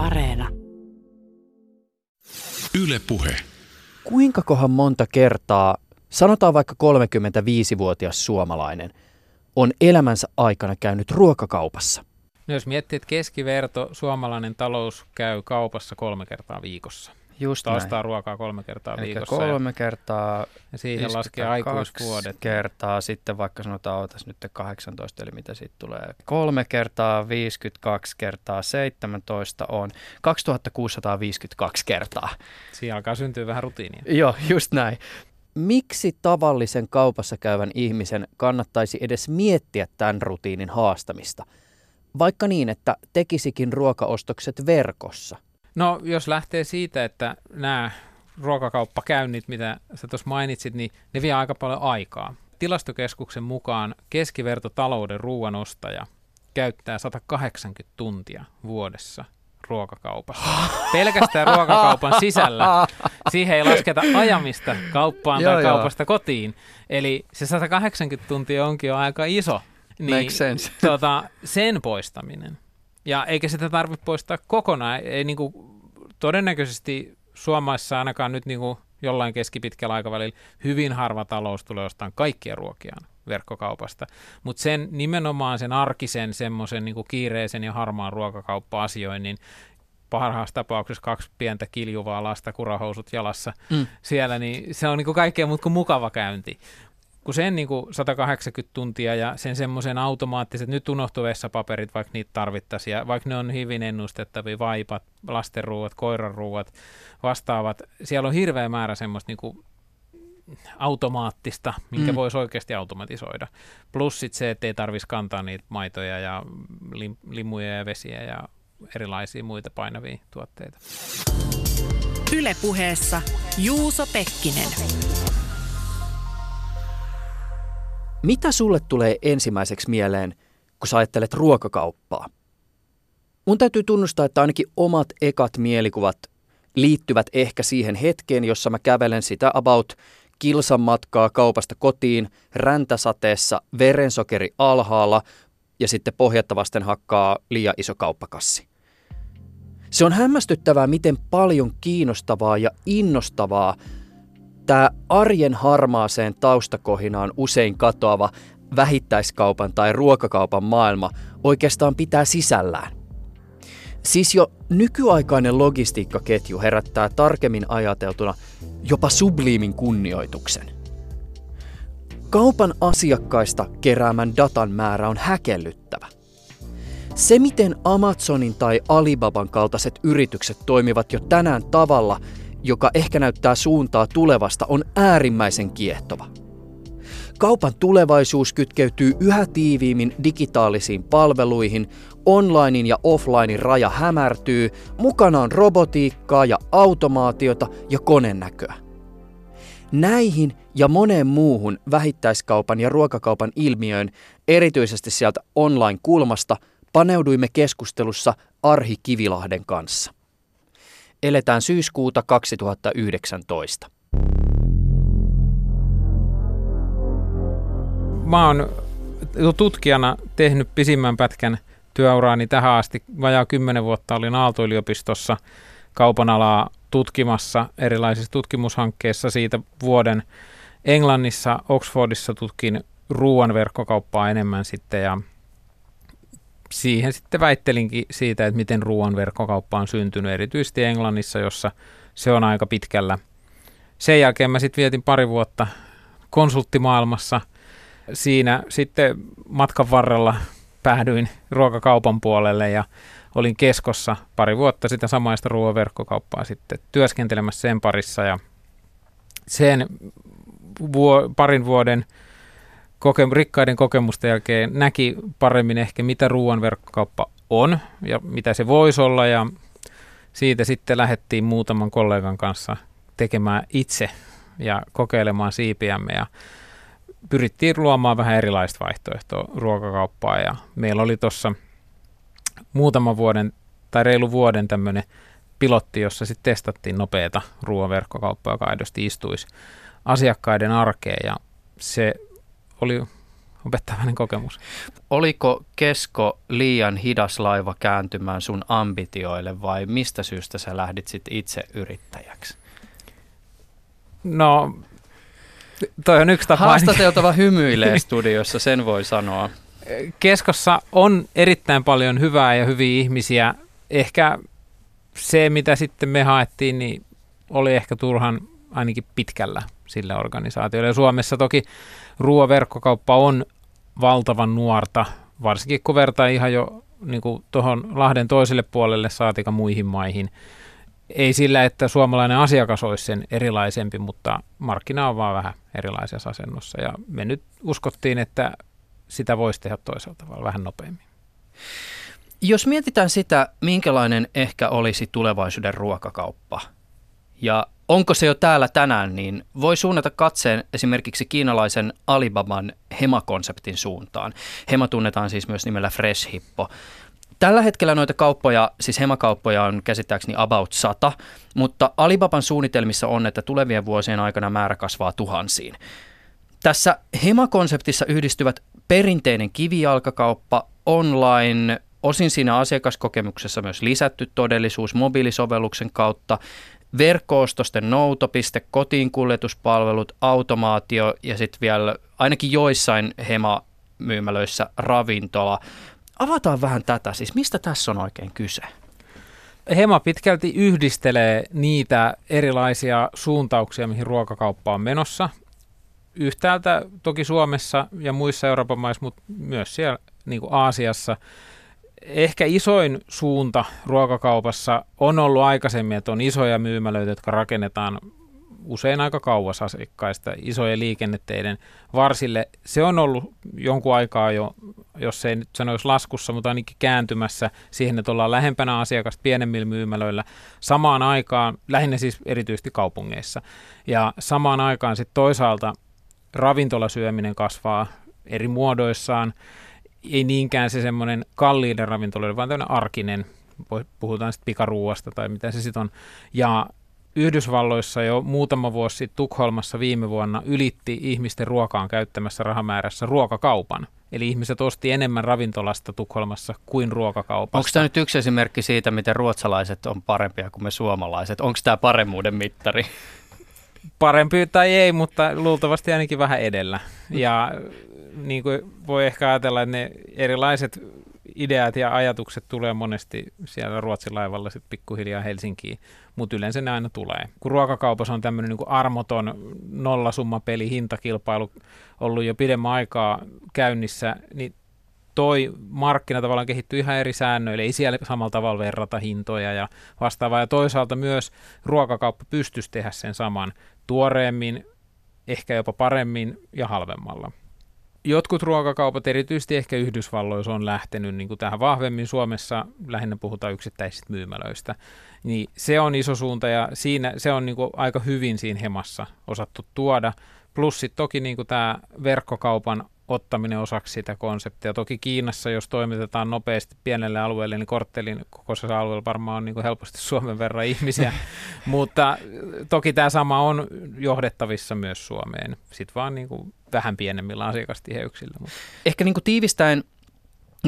Areena. Yle Puhe. Kuinka kohan monta kertaa, sanotaan vaikka 35-vuotias suomalainen, on elämänsä aikana käynyt ruokakaupassa? No jos miettii, että keskiverto suomalainen talous käy kaupassa kolme kertaa viikossa. Just Ostaa ruokaa kolme kertaa Eli viikossa. kolme kertaa, ja siihen laskee aikuisvuodet. kertaa, sitten vaikka sanotaan, otas nyt 18, eli mitä siitä tulee. Kolme kertaa, 52 kertaa, 17 on 2652 kertaa. Siinä alkaa syntyä vähän rutiinia. Joo, just näin. Miksi tavallisen kaupassa käyvän ihmisen kannattaisi edes miettiä tämän rutiinin haastamista? Vaikka niin, että tekisikin ruokaostokset verkossa. No jos lähtee siitä, että nämä ruokakauppakäynnit, mitä sä tuossa mainitsit, niin ne vie aika paljon aikaa. Tilastokeskuksen mukaan keskivertotalouden ruoanostaja käyttää 180 tuntia vuodessa ruokakaupassa. Pelkästään ruokakaupan sisällä. Siihen ei lasketa ajamista kauppaan Joo, tai joo. kaupasta kotiin. Eli se 180 tuntia onkin jo aika iso. Niin, Makes sense. Tota, sen poistaminen. Ja eikä sitä tarvitse poistaa kokonaan. Ei niinku, todennäköisesti Suomessa ainakaan nyt niinku jollain keskipitkällä aikavälillä hyvin harva talous tulee ostamaan kaikkia ruokiaan verkkokaupasta. Mutta sen nimenomaan sen arkisen semmoisen niinku kiireisen ja harmaan ruokakauppa-asioinnin parhaassa tapauksessa kaksi pientä kiljuvaa lasta kurahousut jalassa Mm. siellä, niin se on niinku kaikkea muuta kuin mukava käynti. Kun sen niinku 180 tuntia ja sen semmoisen automaattiset, nyt unohtuu vessapaperit, vaikka niitä tarvittaisiin, ja vaikka ne on hyvin ennustettavia, vaipat, lastenruuat, koiranruuat, vastaavat, siellä on hirveä määrä semmoista niinku automaattista, minkä Mm. voisi oikeasti automatisoida. Plus sit se, että ei tarvitsisi kantaa niitä maitoja ja lim, limuja ja vesiä ja erilaisia muita painavia tuotteita. Yle puheessa Juuso Pekkinen. Mitä sulle tulee ensimmäiseksi mieleen, kun sä ajattelet ruokakauppaa? Mun täytyy tunnustaa, että ainakin omat ekat mielikuvat liittyvät ehkä siihen hetkeen, jossa mä kävelen sitä about kilsan matkaa kaupasta kotiin, räntäsateessa, verensokeri alhaalla ja sitten pohjatta vasten hakkaa liian iso kauppakassi. Se on hämmästyttävää, miten paljon kiinnostavaa ja innostavaa tämä arjen harmaaseen taustakohinaan usein katoava vähittäiskaupan tai ruokakaupan maailma oikeastaan pitää sisällään. Siis jo nykyaikainen logistiikkaketju herättää tarkemmin ajateltuna jopa subliimin kunnioituksen. Kaupan asiakkaista keräämän datan määrä on häkellyttävä. Se, miten Amazonin tai Alibaban kaltaiset yritykset toimivat jo tänään tavalla, joka ehkä näyttää suuntaa tulevasta, on äärimmäisen kiehtova. Kaupan tulevaisuus kytkeytyy yhä tiiviimmin digitaalisiin palveluihin, onlinein ja offlinein raja hämärtyy, mukana on robotiikkaa ja automaatiota ja konennäköä. Näihin ja moneen muuhun vähittäiskaupan ja ruokakaupan ilmiöön, erityisesti sieltä online-kulmasta, paneuduimme keskustelussa Arhi Kivilahden kanssa. Eletään syyskuuta 2019. Mä oon tutkijana tehnyt pisimmän pätkän työuraani tähän asti. Vajaa kymmenen vuotta olin Aalto-yliopistossa kaupan alaa tutkimassa erilaisissa tutkimushankkeissa siitä vuoden. Englannissa, Oxfordissa tutkin ruoan verkkokauppaa enemmän sitten ja siihen sitten väittelinkin siitä, että miten ruoan verkkokauppa on syntynyt, erityisesti Englannissa, jossa se on aika pitkällä. Sen jälkeen mä sitten vietin pari vuotta konsulttimaailmassa. Siinä sitten matkan varrella päädyin ruokakaupan puolelle ja olin keskossa pari vuotta sitä samaista ruoaverkkokauppaa sitten työskentelemässä sen parissa ja sen vuo, parin vuoden koke- rikkaiden kokemusten jälkeen näki paremmin ehkä mitä ruoan verkkokauppa on ja mitä se voisi olla. Ja siitä sitten lähdettiin muutaman kollegan kanssa tekemään itse ja kokeilemaan siipiämme ja pyrittiin luomaan vähän erilaista vaihtoehtoa ruokakauppaa. Ja meillä oli tuossa muutaman vuoden tai reilu vuoden tämmöinen pilotti, jossa sitten testattiin nopeata ruoaverkkokauppaa, joka aidosti istuisi asiakkaiden arkeen. Ja se oli opettavainen kokemus. Oliko Kesko liian hidas laiva kääntymään sun ambitioille vai mistä syystä sä lähdit sit itse yrittäjäksi? No, toi on yksi tapa. Haastateltava hymyilee studiossa, sen voi sanoa. Keskossa on erittäin paljon hyvää ja hyviä ihmisiä. Ehkä se, mitä sitten me haettiin, niin oli ehkä turhan ainakin pitkällä sille organisaatiolle. Ja Suomessa toki ruoaverkkokauppa on valtavan nuorta, varsinkin kun vertaa ihan jo niin tuohon Lahden toiselle puolelle saatika muihin maihin. Ei sillä, että suomalainen asiakas olisi sen erilaisempi, mutta markkina on vaan vähän erilaisessa asennossa. Ja me nyt uskottiin, että sitä voisi tehdä toisaalta tavalla vähän nopeammin. Jos mietitään sitä, minkälainen ehkä olisi tulevaisuuden ruokakauppa ja onko se jo täällä tänään, niin voi suunnata katseen esimerkiksi kiinalaisen Alibaban Hema-konseptin suuntaan. Hema tunnetaan siis myös nimellä Fresh Hippo. Tällä hetkellä noita kauppoja, siis hemakauppoja on käsittääkseni about 100, mutta Alibaban suunnitelmissa on, että tulevien vuosien aikana määrä kasvaa tuhansiin. Tässä Hema-konseptissa yhdistyvät perinteinen kivijalkakauppa, online, osin siinä asiakaskokemuksessa myös lisätty todellisuus mobiilisovelluksen kautta, verkkoostosten noutopiste, kotiin kuljetuspalvelut, automaatio ja sitten vielä ainakin joissain Hema-myymälöissä ravintola. Avataan vähän tätä, siis mistä tässä on oikein kyse? Hema pitkälti yhdistelee niitä erilaisia suuntauksia, mihin ruokakauppa on menossa. Yhtäältä toki Suomessa ja muissa Euroopan maissa, mutta myös siellä niin kuin Aasiassa – ehkä isoin suunta ruokakaupassa on ollut aikaisemmin, että on isoja myymälöitä, jotka rakennetaan usein aika kauas asiakkaista, isojen liikenneteiden varsille. Se on ollut jonkun aikaa jo, jos ei nyt sanoisi laskussa, mutta ainakin kääntymässä siihen, että ollaan lähempänä asiakasta pienemmillä myymälöillä. Samaan aikaan, lähinnä siis erityisesti kaupungeissa, ja samaan aikaan sitten toisaalta ravintolasyöminen kasvaa eri muodoissaan ei niinkään se semmoinen kalliiden ravintoloiden, vaan tämmöinen arkinen, puhutaan sitten pikaruuasta tai mitä se sitten on. Ja Yhdysvalloissa jo muutama vuosi sitten Tukholmassa viime vuonna ylitti ihmisten ruokaan käyttämässä rahamäärässä ruokakaupan. Eli ihmiset osti enemmän ravintolasta Tukholmassa kuin ruokakaupasta. Onko tämä nyt yksi esimerkki siitä, miten ruotsalaiset on parempia kuin me suomalaiset? Onko tämä paremmuuden mittari? Parempi tai ei, mutta luultavasti ainakin vähän edellä. Ja niin kuin voi ehkä ajatella, että ne erilaiset ideat ja ajatukset tulee monesti siellä Ruotsin laivalla sitten pikkuhiljaa Helsinkiin, mutta yleensä ne aina tulee. Kun ruokakaupassa on tämmöinen niin armoton nollasummapeli, hintakilpailu ollut jo pidemmän aikaa käynnissä, niin toi markkina tavallaan kehittyy ihan eri säännöille, ei siellä samalla tavalla verrata hintoja ja vastaavaa. Ja toisaalta myös ruokakauppa pystyisi tehdä sen saman tuoreemmin, ehkä jopa paremmin ja halvemmalla jotkut ruokakaupat, erityisesti ehkä Yhdysvalloissa, on lähtenyt niin kuin tähän vahvemmin. Suomessa lähinnä puhutaan yksittäisistä myymälöistä. Niin se on iso suunta ja siinä, se on niin kuin aika hyvin siinä hemassa osattu tuoda. Plus sitten toki niin kuin tämä verkkokaupan ottaminen osaksi sitä konseptia. Toki Kiinassa, jos toimitetaan nopeasti pienelle alueelle, niin korttelin kokoisessa alueella varmaan on niin kuin helposti Suomen verran ihmisiä, mutta toki tämä sama on johdettavissa myös Suomeen, sitten vaan niin kuin vähän pienemmillä asiakastiheyksillä. Mutta. Ehkä niin kuin tiivistäen,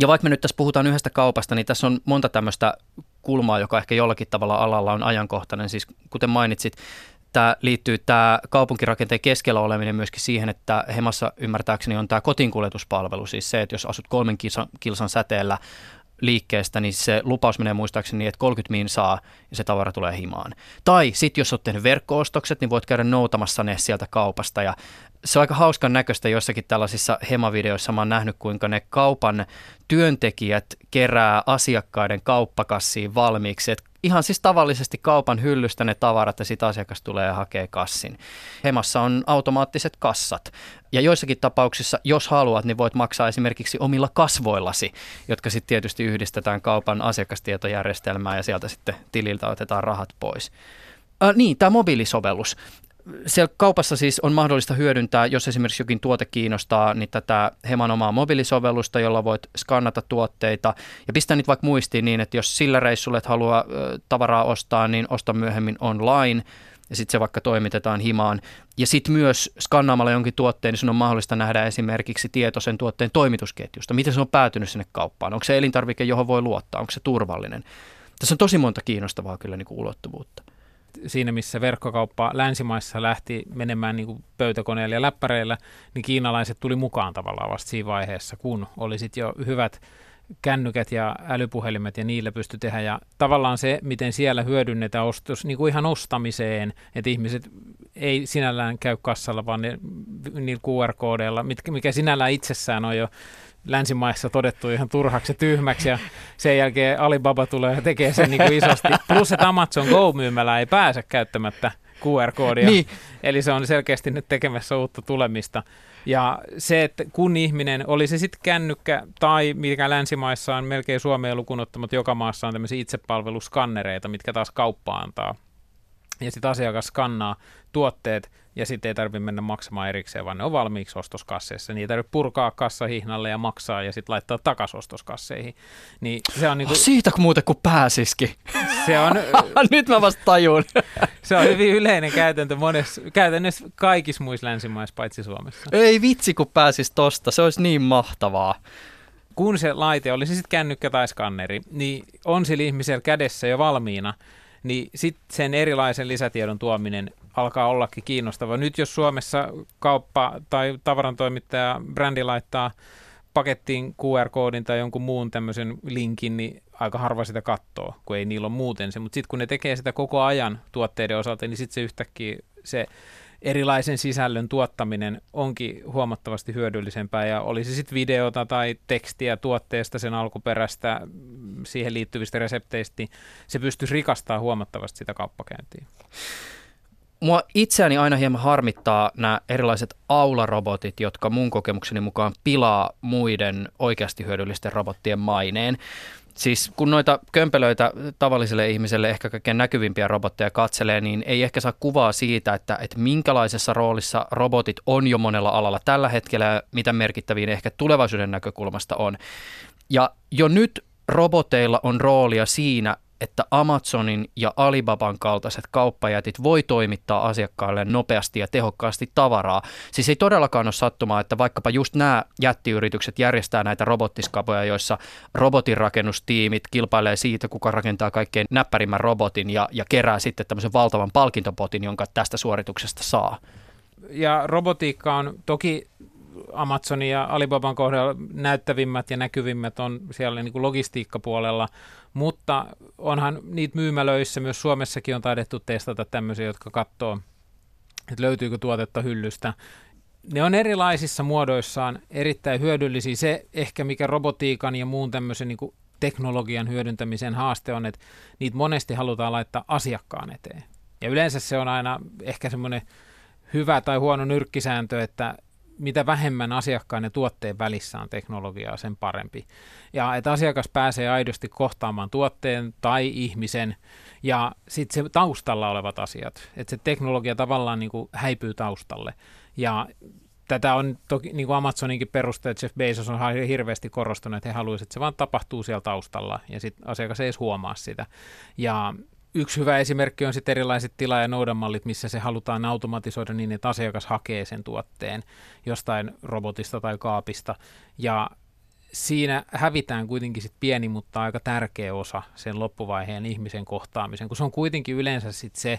ja vaikka me nyt tässä puhutaan yhdestä kaupasta, niin tässä on monta tämmöistä kulmaa, joka ehkä jollakin tavalla alalla on ajankohtainen. Siis kuten mainitsit, tämä liittyy tämä kaupunkirakenteen keskellä oleminen myöskin siihen, että Hemassa ymmärtääkseni on tämä kotinkuljetuspalvelu, siis se, että jos asut kolmen kilsan, kilsan säteellä liikkeestä, niin se lupaus menee muistaakseni niin, että 30 min saa ja se tavara tulee himaan. Tai sitten jos olet tehnyt verkko-ostokset, niin voit käydä noutamassa ne sieltä kaupasta ja se on aika hauskan näköistä jossakin tällaisissa hemavideoissa. Mä oon nähnyt, kuinka ne kaupan työntekijät kerää asiakkaiden kauppakassiin valmiiksi. Et ihan siis tavallisesti kaupan hyllystä ne tavarat ja sitten asiakas tulee ja hakee kassin. Hemassa on automaattiset kassat. Ja joissakin tapauksissa, jos haluat, niin voit maksaa esimerkiksi omilla kasvoillasi, jotka sitten tietysti yhdistetään kaupan asiakastietojärjestelmään ja sieltä sitten tililtä otetaan rahat pois. Äh, niin, tämä mobiilisovellus siellä kaupassa siis on mahdollista hyödyntää, jos esimerkiksi jokin tuote kiinnostaa, niin tätä Heman omaa mobiilisovellusta, jolla voit skannata tuotteita ja pistää niitä vaikka muistiin niin, että jos sillä reissulla et halua tavaraa ostaa, niin osta myöhemmin online. ja sitten se vaikka toimitetaan himaan. Ja sitten myös skannaamalla jonkin tuotteen, niin sun on mahdollista nähdä esimerkiksi tieto sen tuotteen toimitusketjusta. Miten se on päätynyt sinne kauppaan? Onko se elintarvike, johon voi luottaa? Onko se turvallinen? Tässä on tosi monta kiinnostavaa kyllä niin kuin ulottuvuutta siinä, missä verkkokauppa länsimaissa lähti menemään niin kuin pöytäkoneilla ja läppäreillä, niin kiinalaiset tuli mukaan tavallaan vasta siinä vaiheessa, kun oli sitten jo hyvät kännykät ja älypuhelimet ja niillä pysty tehdä. Ja tavallaan se, miten siellä hyödynnetään ostos, niin kuin ihan ostamiseen, että ihmiset ei sinällään käy kassalla, vaan ne, niillä QR-koodeilla, mikä sinällään itsessään on jo länsimaissa todettu ihan turhaksi ja tyhmäksi ja sen jälkeen Alibaba tulee ja tekee sen niin kuin isosti. Plus, että Amazon Go-myymälä ei pääse käyttämättä QR-koodia. Niin. Eli se on selkeästi nyt tekemässä uutta tulemista. Ja se, että kun ihminen, oli se sitten kännykkä tai mikä länsimaissa on melkein Suomeen lukunottamat, joka maassa on tämmöisiä itsepalveluskannereita, mitkä taas kauppa antaa. Ja sitten asiakas skannaa tuotteet ja sitten ei tarvitse mennä maksamaan erikseen, vaan ne on valmiiksi ostoskasseissa. Niitä ei tarvitse purkaa kassahihnalle ja maksaa ja sitten laittaa takaisin ostoskasseihin. Niin se on niinku, oh, siitä kun muuten kun pääsisikin. Se on, Nyt mä vasta tajun. se on hyvin yleinen käytäntö monessa, käytännössä kaikissa muissa länsimaissa paitsi Suomessa. Ei vitsi kun pääsis tosta, se olisi niin mahtavaa kun se laite, oli se sitten kännykkä tai skanneri, niin on sillä ihmisellä kädessä jo valmiina, niin sitten sen erilaisen lisätiedon tuominen alkaa ollakin kiinnostava. Nyt jos Suomessa kauppa tai tavarantoimittaja brändi laittaa pakettiin QR-koodin tai jonkun muun tämmöisen linkin, niin aika harva sitä katsoo, kun ei niillä ole muuten se. Mutta sitten kun ne tekee sitä koko ajan tuotteiden osalta, niin sitten se yhtäkkiä se erilaisen sisällön tuottaminen onkin huomattavasti hyödyllisempää ja olisi sitten videota tai tekstiä tuotteesta, sen alkuperästä, siihen liittyvistä resepteistä, niin se pystyisi rikastaa huomattavasti sitä kauppakäyntiä. Mua itseäni aina hieman harmittaa nämä erilaiset aularobotit, jotka mun kokemukseni mukaan pilaa muiden oikeasti hyödyllisten robottien maineen. Siis kun noita kömpelöitä tavalliselle ihmiselle ehkä kaikkein näkyvimpiä robotteja katselee, niin ei ehkä saa kuvaa siitä, että, että minkälaisessa roolissa robotit on jo monella alalla tällä hetkellä, mitä merkittäviin ehkä tulevaisuuden näkökulmasta on. Ja jo nyt roboteilla on roolia siinä, että Amazonin ja Alibaban kaltaiset kauppajätit voi toimittaa asiakkaille nopeasti ja tehokkaasti tavaraa. Siis ei todellakaan ole sattumaa, että vaikkapa just nämä jättiyritykset järjestää näitä robottiskapoja, joissa robotinrakennustiimit kilpailee siitä, kuka rakentaa kaikkein näppärimmän robotin ja, ja kerää sitten tämmöisen valtavan palkintopotin, jonka tästä suorituksesta saa. Ja robotiikka on toki Amazonin ja Alibaban kohdalla näyttävimmät ja näkyvimmät on siellä niin kuin logistiikkapuolella, mutta onhan niitä myymälöissä, myös Suomessakin on taidettu testata tämmöisiä, jotka katsoo, että löytyykö tuotetta hyllystä. Ne on erilaisissa muodoissaan erittäin hyödyllisiä. Se ehkä mikä robotiikan ja muun tämmöisen niin kuin teknologian hyödyntämisen haaste on, että niitä monesti halutaan laittaa asiakkaan eteen. Ja yleensä se on aina ehkä semmoinen hyvä tai huono nyrkkisääntö, että mitä vähemmän asiakkaan ja tuotteen välissä on teknologiaa, sen parempi. Ja että asiakas pääsee aidosti kohtaamaan tuotteen tai ihmisen ja sitten se taustalla olevat asiat, että se teknologia tavallaan niin kuin häipyy taustalle. Ja tätä on toki niin kuin Amazoninkin perusteet, Jeff Bezos on hirveästi korostanut, että he haluaisivat, että se vaan tapahtuu siellä taustalla ja sitten asiakas ei edes huomaa sitä. Ja Yksi hyvä esimerkki on sitten erilaiset tila- ja noudamallit, missä se halutaan automatisoida niin, että asiakas hakee sen tuotteen jostain robotista tai kaapista. Ja siinä hävitään kuitenkin sit pieni, mutta aika tärkeä osa sen loppuvaiheen ihmisen kohtaamisen, kun se on kuitenkin yleensä sit se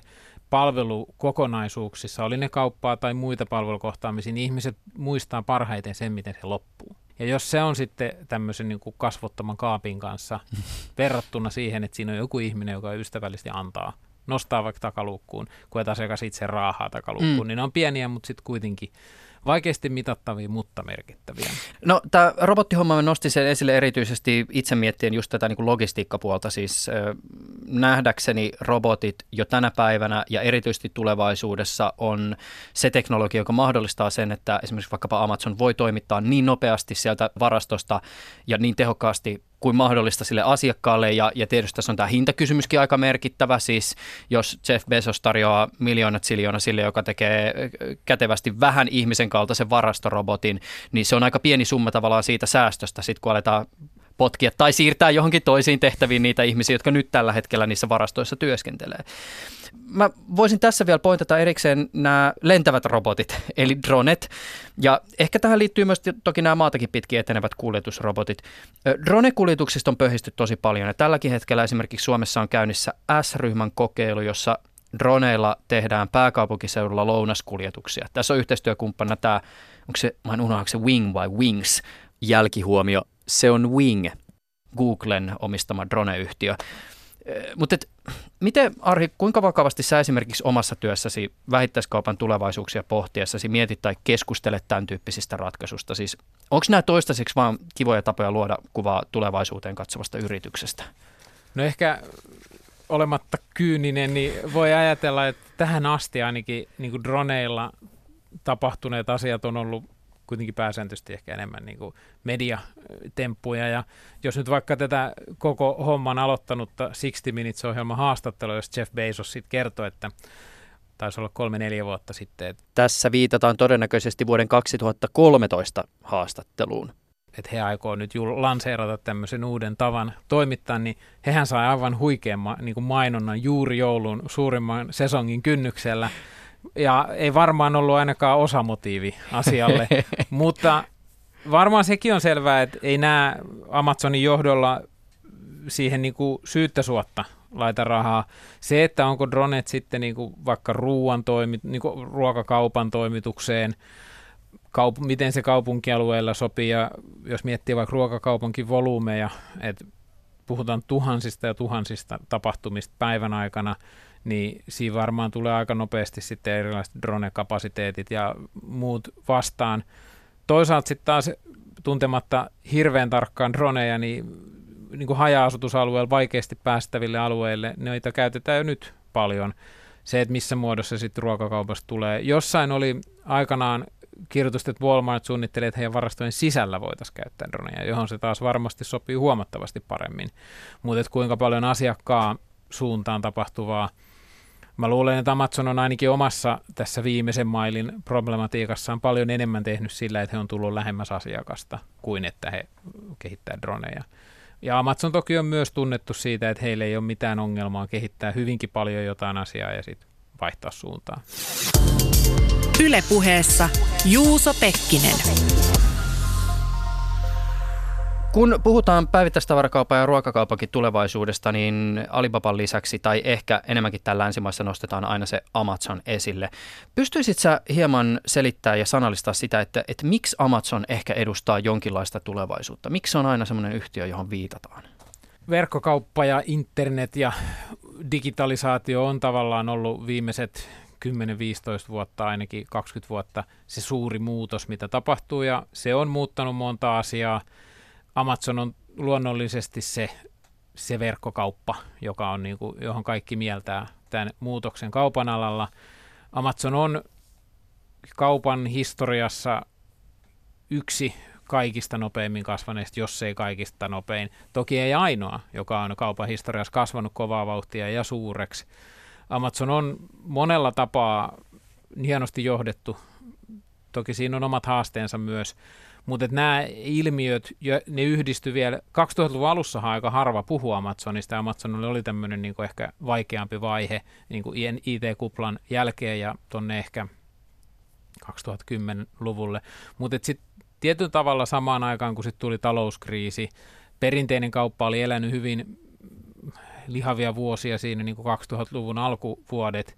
palvelukokonaisuuksissa, oli ne kauppaa tai muita palvelukohtaamisia, niin ihmiset muistaa parhaiten sen, miten se loppuu. Ja jos se on sitten tämmöisen niin kuin kasvottoman kaapin kanssa verrattuna siihen, että siinä on joku ihminen, joka ystävällisesti antaa, nostaa vaikka takaluukkuun, kun et asiakas itse raahaa takaluukkuun, mm. niin ne on pieniä, mutta sitten kuitenkin vaikeasti mitattavia, mutta merkittäviä. No tämä robottihomma nosti sen esille erityisesti itse miettien just tätä niin kuin logistiikkapuolta. Siis äh, nähdäkseni robotit jo tänä päivänä ja erityisesti tulevaisuudessa on se teknologia, joka mahdollistaa sen, että esimerkiksi vaikkapa Amazon voi toimittaa niin nopeasti sieltä varastosta ja niin tehokkaasti kuin mahdollista sille asiakkaalle. Ja, ja tietysti tässä on tämä hintakysymyskin aika merkittävä. Siis jos Jeff Bezos tarjoaa miljoonat siljoona sille, joka tekee kätevästi vähän ihmisen kaltaisen varastorobotin, niin se on aika pieni summa tavallaan siitä säästöstä, sitten kun aletaan potkia tai siirtää johonkin toisiin tehtäviin niitä ihmisiä, jotka nyt tällä hetkellä niissä varastoissa työskentelee. Mä voisin tässä vielä pointata erikseen nämä lentävät robotit, eli dronet. Ja ehkä tähän liittyy myös toki nämä maatakin pitkin etenevät kuljetusrobotit. Drone-kuljetuksista on pöhisty tosi paljon ja tälläkin hetkellä esimerkiksi Suomessa on käynnissä S-ryhmän kokeilu, jossa droneilla tehdään pääkaupunkiseudulla lounaskuljetuksia. Tässä on yhteistyökumppanina tämä, onko se, mä en unohda, se Wing vai Wings, jälkihuomio. Se on Wing, Googlen omistama drone-yhtiö. Mutta miten, Arhi, kuinka vakavasti sä esimerkiksi omassa työssäsi vähittäiskaupan tulevaisuuksia pohtiessasi mietit tai keskustelet tämän tyyppisistä ratkaisusta? Siis onko nämä toistaiseksi vaan kivoja tapoja luoda kuvaa tulevaisuuteen katsovasta yrityksestä? No ehkä olematta kyyninen, niin voi ajatella, että tähän asti ainakin niin droneilla tapahtuneet asiat on ollut kuitenkin pääsääntöisesti ehkä enemmän niin kuin mediatemppuja. Ja jos nyt vaikka tätä koko homman aloittanutta 60 Minutes-ohjelman haastattelua, jos Jeff Bezos sitten kertoi, että taisi olla kolme-neljä vuotta sitten. Että Tässä viitataan todennäköisesti vuoden 2013 haastatteluun että he aikoo nyt jul- lanseerata tämmöisen uuden tavan toimittaa, niin hehän sai aivan huikean ma- niin kuin mainonnan juuri joulun suurimman sesongin kynnyksellä. Ja ei varmaan ollut ainakaan osamotiivi asialle, mutta varmaan sekin on selvää, että ei nämä Amazonin johdolla siihen niin kuin syyttä suotta laita rahaa. Se, että onko dronet sitten niin kuin vaikka ruoan toimi, niin kuin ruokakaupan toimitukseen, kaup- miten se kaupunkialueella sopii, ja jos miettii vaikka ruokakaupunkin volyymeja, että puhutaan tuhansista ja tuhansista tapahtumista päivän aikana, niin siinä varmaan tulee aika nopeasti sitten erilaiset drone-kapasiteetit ja muut vastaan. Toisaalta sitten taas tuntematta hirveän tarkkaan droneja, niin, niin kuin haja-asutusalueella vaikeasti päästäville alueille, noita käytetään jo nyt paljon. Se, että missä muodossa sitten ruokakaupasta tulee. Jossain oli aikanaan kirjoitusta, että Walmart suunnittelee, että heidän varastojen sisällä voitaisiin käyttää droneja, johon se taas varmasti sopii huomattavasti paremmin. Mutta kuinka paljon asiakkaan suuntaan tapahtuvaa Mä luulen, että Amazon on ainakin omassa tässä viimeisen mailin problematiikassaan paljon enemmän tehnyt sillä, että he on tullut lähemmäs asiakasta kuin että he kehittää droneja. Ja Amazon toki on myös tunnettu siitä, että heillä ei ole mitään ongelmaa kehittää hyvinkin paljon jotain asiaa ja sitten vaihtaa suuntaa. Ylepuheessa Juuso Pekkinen. Kun puhutaan päivittäistavarakaupan ja ruokakaupankin tulevaisuudesta, niin Alibaban lisäksi tai ehkä enemmänkin täällä länsimaissa nostetaan aina se Amazon esille. Pystyisit sä hieman selittää ja sanallistaa sitä, että, että miksi Amazon ehkä edustaa jonkinlaista tulevaisuutta? Miksi on aina semmoinen yhtiö, johon viitataan? Verkkokauppa ja internet ja digitalisaatio on tavallaan ollut viimeiset 10-15 vuotta, ainakin 20 vuotta se suuri muutos, mitä tapahtuu ja se on muuttanut monta asiaa. Amazon on luonnollisesti se, se verkkokauppa, joka on niin kuin, johon kaikki mieltää tämän muutoksen kaupan alalla. Amazon on kaupan historiassa yksi kaikista nopeimmin kasvaneista, jos ei kaikista nopein. Toki ei ainoa, joka on kaupan historiassa kasvanut kovaa vauhtia ja suureksi. Amazon on monella tapaa hienosti johdettu. Toki siinä on omat haasteensa myös, mutta nämä ilmiöt, ne yhdisty vielä, 2000-luvun alussa aika harva puhuu Amazonista, Amazonilla oli tämmöinen niin ehkä vaikeampi vaihe niin IT-kuplan jälkeen ja tonne ehkä 2010-luvulle, mutta sitten tietyllä tavalla samaan aikaan, kun sitten tuli talouskriisi, perinteinen kauppa oli elänyt hyvin lihavia vuosia siinä niin kuin 2000-luvun alkuvuodet,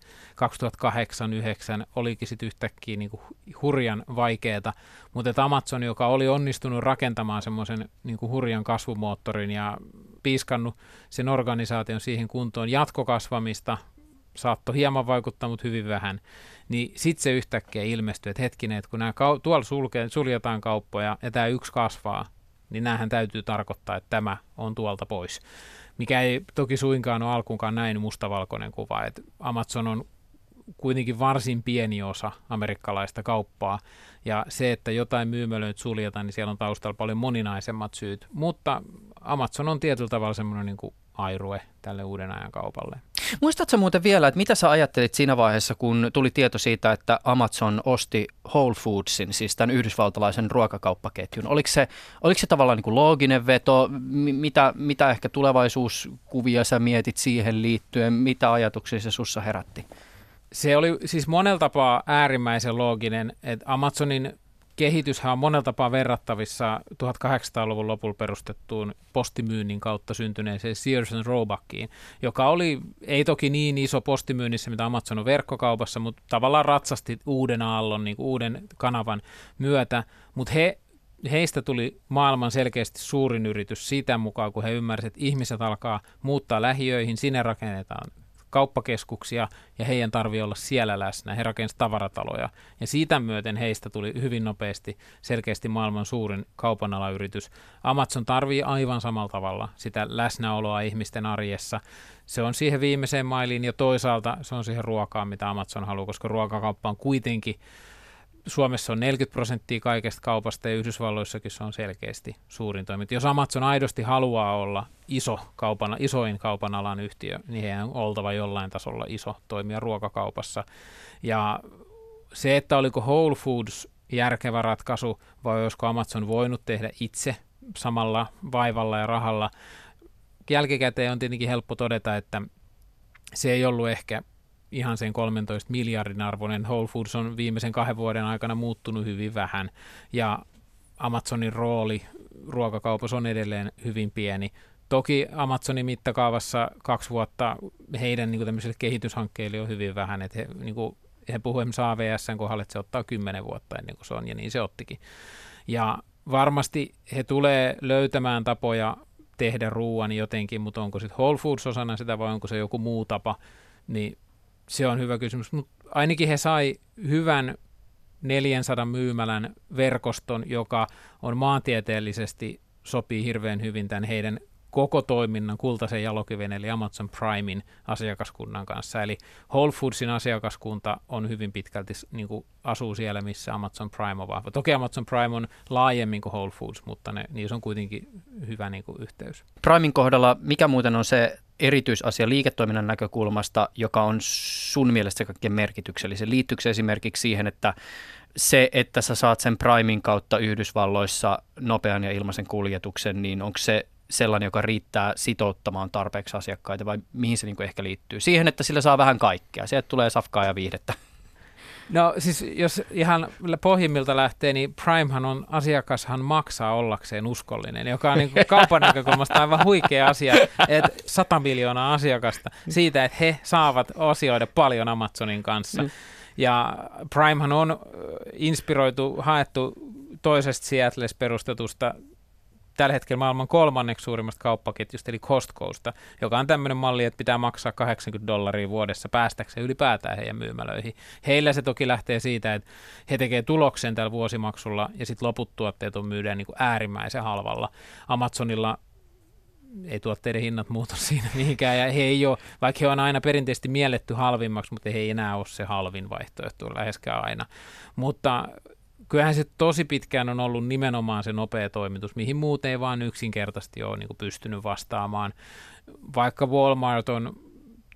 2008-2009 olikin sitten yhtäkkiä niin kuin hurjan vaikeeta, mutta Amazon, joka oli onnistunut rakentamaan semmoisen niin kuin hurjan kasvumoottorin ja piiskannut sen organisaation siihen kuntoon jatkokasvamista, saattoi hieman vaikuttaa, mutta hyvin vähän, niin sitten se yhtäkkiä ilmestyi, että hetkinen, että kun nämä kau- tuolla sulke- suljetaan kauppoja ja tämä yksi kasvaa, niin näähän täytyy tarkoittaa, että tämä on tuolta pois mikä ei toki suinkaan ole alkuunkaan näin mustavalkoinen kuva, että Amazon on kuitenkin varsin pieni osa amerikkalaista kauppaa, ja se, että jotain myymälöitä suljetaan, niin siellä on taustalla paljon moninaisemmat syyt, mutta Amazon on tietyllä tavalla semmoinen niin airue tälle uuden ajan kaupalle. Muistatko muuten vielä, että mitä sä ajattelit siinä vaiheessa, kun tuli tieto siitä, että Amazon osti Whole Foodsin, siis tämän yhdysvaltalaisen ruokakauppaketjun? Oliko se, oliko se tavallaan niin kuin looginen veto? Mitä, mitä ehkä tulevaisuuskuvia sä mietit siihen liittyen? Mitä ajatuksia se sussa herätti? Se oli siis monella tapaa äärimmäisen looginen, että Amazonin kehityshän on monella tapaa verrattavissa 1800-luvun lopulla perustettuun postimyynnin kautta syntyneeseen Sears and Roebackiin, joka oli, ei toki niin iso postimyynnissä, mitä Amazon on verkkokaupassa, mutta tavallaan ratsasti uuden aallon, niin kuin uuden kanavan myötä, mutta he heistä tuli maailman selkeästi suurin yritys sitä mukaan, kun he ymmärsivät, että ihmiset alkaa muuttaa lähiöihin, sinne rakennetaan kauppakeskuksia ja heidän tarvii olla siellä läsnä. He rakensivat tavarataloja ja siitä myöten heistä tuli hyvin nopeasti selkeästi maailman suurin kaupanalayritys. Amazon tarvii aivan samalla tavalla sitä läsnäoloa ihmisten arjessa. Se on siihen viimeiseen mailiin ja toisaalta se on siihen ruokaan, mitä Amazon haluaa, koska ruokakauppa on kuitenkin Suomessa on 40 prosenttia kaikesta kaupasta ja Yhdysvalloissakin se on selkeästi suurin toiminta. Jos Amazon aidosti haluaa olla iso kaupan, isoin kaupan alan yhtiö, niin heidän on oltava jollain tasolla iso toimija ruokakaupassa. Ja se, että oliko Whole Foods järkevä ratkaisu vai olisiko Amazon voinut tehdä itse samalla vaivalla ja rahalla, jälkikäteen on tietenkin helppo todeta, että se ei ollut ehkä ihan sen 13 miljardin arvoinen. Whole Foods on viimeisen kahden vuoden aikana muuttunut hyvin vähän ja Amazonin rooli ruokakaupassa on edelleen hyvin pieni. Toki Amazonin mittakaavassa kaksi vuotta heidän niin kuin kehityshankkeille on hyvin vähän, että he, niin kuin, he puhuvat esimerkiksi AVSn kohdalla, että se ottaa kymmenen vuotta ennen kuin se on, ja niin se ottikin. Ja varmasti he tulee löytämään tapoja tehdä ruoan jotenkin, mutta onko sitten Whole Foods osana sitä vai onko se joku muu tapa, niin se on hyvä kysymys, mutta ainakin he sai hyvän 400 myymälän verkoston, joka on maantieteellisesti sopii hirveän hyvin tämän heidän koko toiminnan kultaisen jalokiven eli Amazon Primein asiakaskunnan kanssa. Eli Whole Foodsin asiakaskunta on hyvin pitkälti niin kuin asuu siellä, missä Amazon Prime on vahva. Toki Amazon Prime on laajemmin kuin Whole Foods, mutta ne, niissä on kuitenkin hyvä niin kuin, yhteys. Primein kohdalla, mikä muuten on se erityisasia liiketoiminnan näkökulmasta, joka on sun mielestä kaikkein merkityksellisen? Liittyykö se esimerkiksi siihen, että se, että sä saat sen Primein kautta Yhdysvalloissa nopean ja ilmaisen kuljetuksen, niin onko se sellainen, joka riittää sitouttamaan tarpeeksi asiakkaita vai mihin se niin ehkä liittyy? Siihen, että sillä saa vähän kaikkea. Se, että tulee safkaa ja viihdettä. No siis jos ihan pohjimmilta lähtee, niin Primehan on, asiakashan maksaa ollakseen uskollinen, joka on niin kuin kaupan näkökulmasta aivan huikea asia, että 100 miljoonaa asiakasta siitä, että he saavat osioida paljon Amazonin kanssa. Mm. Ja Primehan on inspiroitu, haettu toisesta Seattles perustetusta tällä hetkellä maailman kolmanneksi suurimmasta kauppaketjusta, eli Costcosta, joka on tämmöinen malli, että pitää maksaa 80 dollaria vuodessa päästäkseen ylipäätään heidän myymälöihin. Heillä se toki lähtee siitä, että he tekevät tuloksen tällä vuosimaksulla, ja sitten loput tuotteet on myydään niin kuin äärimmäisen halvalla. Amazonilla ei tuotteiden hinnat muutu siinä mihinkään, ja he ei ole, vaikka he on aina perinteisesti mielletty halvimmaksi, mutta he ei enää ole se halvin vaihtoehto läheskään aina. Mutta kyllähän se tosi pitkään on ollut nimenomaan se nopea toimitus, mihin muuten ei vaan yksinkertaisesti ole niin pystynyt vastaamaan. Vaikka Walmart on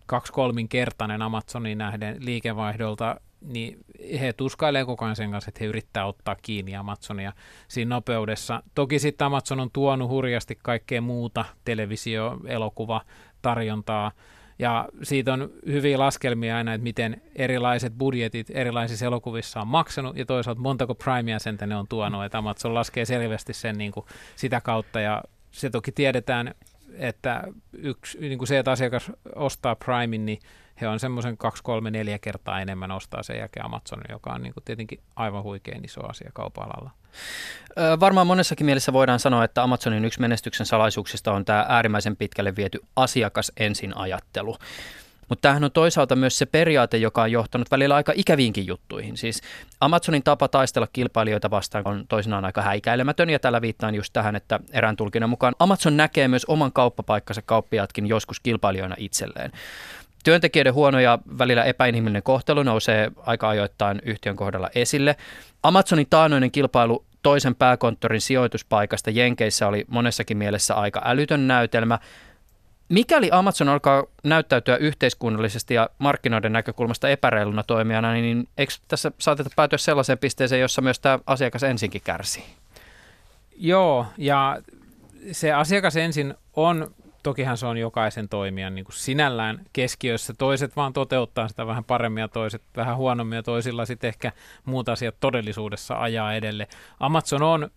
kaksi-kolminkertainen Amazonin nähden liikevaihdolta, niin he tuskailee koko ajan sen kanssa, että he yrittää ottaa kiinni Amazonia siinä nopeudessa. Toki sitten Amazon on tuonut hurjasti kaikkea muuta televisio, elokuva, tarjontaa, ja siitä on hyviä laskelmia aina, että miten erilaiset budjetit erilaisissa elokuvissa on maksanut ja toisaalta montako primea sen tänne on tuonut. Että Amazon laskee selvästi sen niin kuin sitä kautta ja se toki tiedetään, että yksi, niin kuin se, että asiakas ostaa Primein, niin he on semmoisen 2, 3, 4 kertaa enemmän ostaa sen jälkeen Amazon, joka on niin kuin tietenkin aivan huikein iso asia kaupalalla. Varmaan monessakin mielessä voidaan sanoa, että Amazonin yksi menestyksen salaisuuksista on tämä äärimmäisen pitkälle viety asiakas ensin ajattelu. Mutta tämähän on toisaalta myös se periaate, joka on johtanut välillä aika ikäviinkin juttuihin. Siis Amazonin tapa taistella kilpailijoita vastaan on toisinaan aika häikäilemätön, ja tällä viittaan just tähän, että erään tulkinnan mukaan Amazon näkee myös oman kauppapaikkansa kauppiaatkin joskus kilpailijoina itselleen. Työntekijöiden huono ja välillä epäinhimillinen kohtelu nousee aika ajoittain yhtiön kohdalla esille. Amazonin taanoinen kilpailu toisen pääkonttorin sijoituspaikasta Jenkeissä oli monessakin mielessä aika älytön näytelmä. Mikäli Amazon alkaa näyttäytyä yhteiskunnallisesti ja markkinoiden näkökulmasta epäreiluna toimijana, niin eikö tässä saateta päätyä sellaiseen pisteeseen, jossa myös tämä asiakas ensinkin kärsii? Joo, ja se asiakas ensin on, tokihan se on jokaisen toimijan niin kuin sinällään keskiössä. Toiset vaan toteuttaa sitä vähän paremmin ja toiset vähän huonommin ja toisilla sitten ehkä muut asiat todellisuudessa ajaa edelle. Amazon on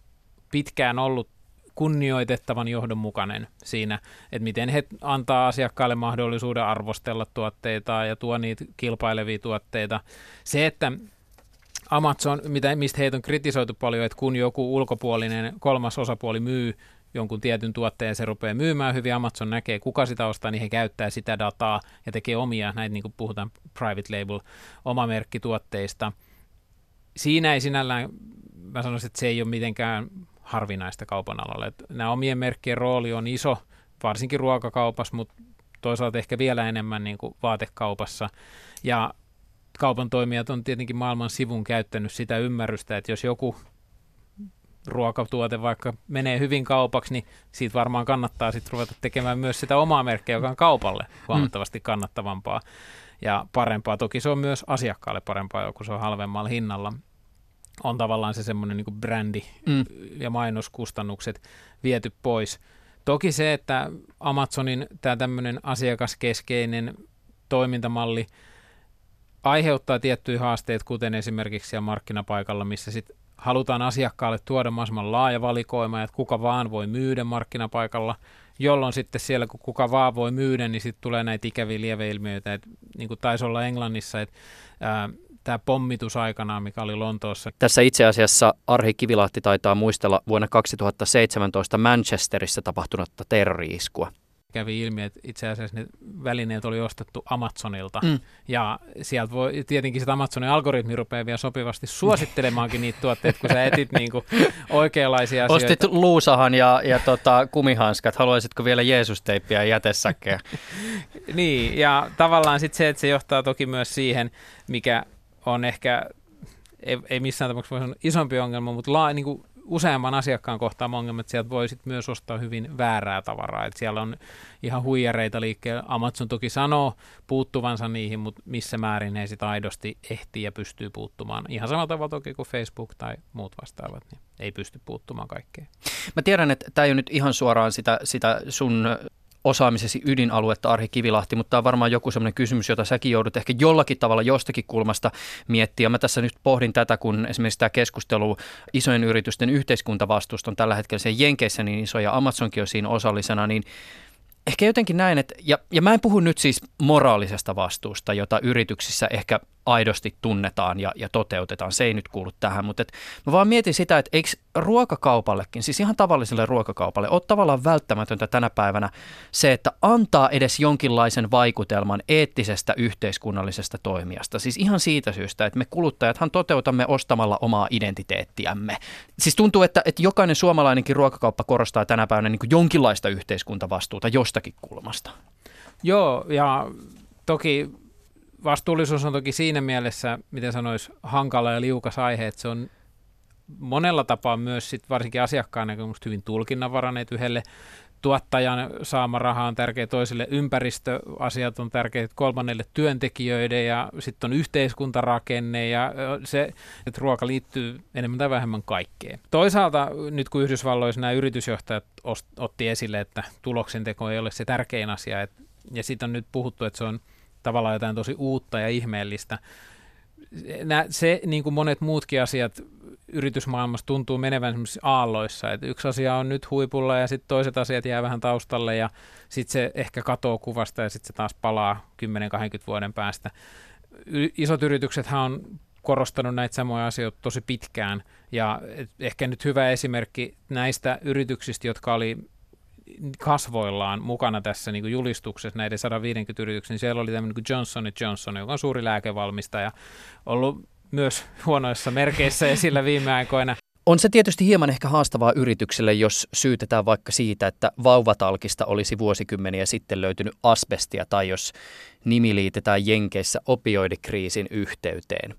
pitkään ollut kunnioitettavan johdonmukainen siinä, että miten he antaa asiakkaalle mahdollisuuden arvostella tuotteita ja tuo niitä kilpailevia tuotteita. Se, että Amazon, mitä, mistä heitä on kritisoitu paljon, että kun joku ulkopuolinen kolmas osapuoli myy jonkun tietyn tuotteen se rupeaa myymään hyvin, Amazon näkee kuka sitä ostaa, niin he käyttää sitä dataa ja tekee omia, näitä niin kuin puhutaan private label, oma merkkituotteista. Siinä ei sinällään, mä sanoisin, että se ei ole mitenkään harvinaista kaupan alalla. Että nämä omien merkkien rooli on iso, varsinkin ruokakaupassa, mutta toisaalta ehkä vielä enemmän niin kuin vaatekaupassa. Ja kaupan toimijat on tietenkin maailman sivun käyttänyt sitä ymmärrystä, että jos joku ruokatuote vaikka menee hyvin kaupaksi, niin siitä varmaan kannattaa sitten ruveta tekemään myös sitä omaa merkkiä, joka on kaupalle huomattavasti kannattavampaa ja parempaa. Toki se on myös asiakkaalle parempaa, kun se on halvemmalla hinnalla. On tavallaan se semmoinen niin brändi mm. ja mainoskustannukset viety pois. Toki se, että Amazonin tämä tämmöinen asiakaskeskeinen toimintamalli aiheuttaa tiettyjä haasteita, kuten esimerkiksi siellä markkinapaikalla, missä sitten halutaan asiakkaalle tuoda mahdollisimman laaja valikoima, että kuka vaan voi myydä markkinapaikalla, jolloin sitten siellä, kun kuka vaan voi myydä, niin sitten tulee näitä ikäviä lieveilmiöitä, että niin kuin taisi olla Englannissa, että ää, tämä pommitus aikanaan, mikä oli Lontoossa. Tässä itse asiassa Arhi Kivilahti taitaa muistella vuonna 2017 Manchesterissa tapahtunutta terrori-iskua kävi ilmi, että itse asiassa ne välineet oli ostettu Amazonilta. Mm. Ja sieltä voi, tietenkin sitä Amazonin algoritmi rupeaa vielä sopivasti suosittelemaankin niitä tuotteita, kun sä etit niinku oikeanlaisia asioita. Ostit luusahan ja, ja tota, kumihanskat. Haluaisitko vielä Jeesusteippiä ja jätesäkkejä? niin, ja tavallaan sitten se, että se johtaa toki myös siihen, mikä on ehkä, ei, ei missään tapauksessa voi sanoa isompi ongelma, mutta laa, niin kuin useamman asiakkaan kohtaama ongelma, että sieltä voi sit myös ostaa hyvin väärää tavaraa. Et siellä on ihan huijareita liikkeellä. Amazon toki sanoo puuttuvansa niihin, mutta missä määrin he sitä aidosti ehtii ja pystyy puuttumaan. Ihan samalla tavalla toki kuin Facebook tai muut vastaavat, niin ei pysty puuttumaan kaikkeen. Mä tiedän, että tämä ei ole nyt ihan suoraan sitä, sitä sun osaamisesi ydinaluetta, Arhi Kivilahti, mutta tämä on varmaan joku sellainen kysymys, jota säkin joudut ehkä jollakin tavalla jostakin kulmasta miettiä. Mä tässä nyt pohdin tätä, kun esimerkiksi tämä keskustelu isojen yritysten yhteiskuntavastuusta on tällä hetkellä sen Jenkeissä niin iso ja Amazonkin on siinä osallisena, niin ehkä jotenkin näin, että, ja, ja mä en puhu nyt siis moraalisesta vastuusta, jota yrityksissä ehkä aidosti tunnetaan ja, ja toteutetaan. Se ei nyt kuulu tähän, mutta et mä vaan mietin sitä, että eikö ruokakaupallekin, siis ihan tavalliselle ruokakaupalle, ole tavallaan välttämätöntä tänä päivänä se, että antaa edes jonkinlaisen vaikutelman eettisestä yhteiskunnallisesta toimijasta. Siis ihan siitä syystä, että me kuluttajathan toteutamme ostamalla omaa identiteettiämme. Siis tuntuu, että, että jokainen suomalainenkin ruokakauppa korostaa tänä päivänä niin jonkinlaista yhteiskuntavastuuta jostakin kulmasta. Joo, ja toki vastuullisuus on toki siinä mielessä, miten sanoisi, hankala ja liukas aihe, että se on monella tapaa myös sit varsinkin asiakkaan näkökulmasta hyvin tulkinnanvarainen, yhdelle tuottajan saama raha on tärkeä, toiselle ympäristöasiat on tärkeät, kolmannelle työntekijöiden ja sitten on yhteiskuntarakenne ja se, että ruoka liittyy enemmän tai vähemmän kaikkeen. Toisaalta nyt kun Yhdysvalloissa nämä yritysjohtajat otti esille, että tuloksenteko ei ole se tärkein asia, et, ja sitten on nyt puhuttu, että se on tavallaan jotain tosi uutta ja ihmeellistä. Nä, se, niin kuin monet muutkin asiat yritysmaailmassa tuntuu menevän aalloissa, että yksi asia on nyt huipulla ja sitten toiset asiat jää vähän taustalle ja sitten se ehkä katoo kuvasta ja sitten se taas palaa 10-20 vuoden päästä. Y- isot yrityksethän on korostanut näitä samoja asioita tosi pitkään ja ehkä nyt hyvä esimerkki näistä yrityksistä, jotka oli kasvoillaan mukana tässä niin kuin julistuksessa näiden 150 yrityksen. Siellä oli tämmöinen kuin Johnson Johnson, joka on suuri lääkevalmistaja, ollut myös huonoissa merkeissä esillä viime aikoina. On se tietysti hieman ehkä haastavaa yritykselle, jos syytetään vaikka siitä, että vauvatalkista olisi vuosikymmeniä sitten löytynyt asbestia tai jos nimi liitetään Jenkeissä opioidikriisin yhteyteen.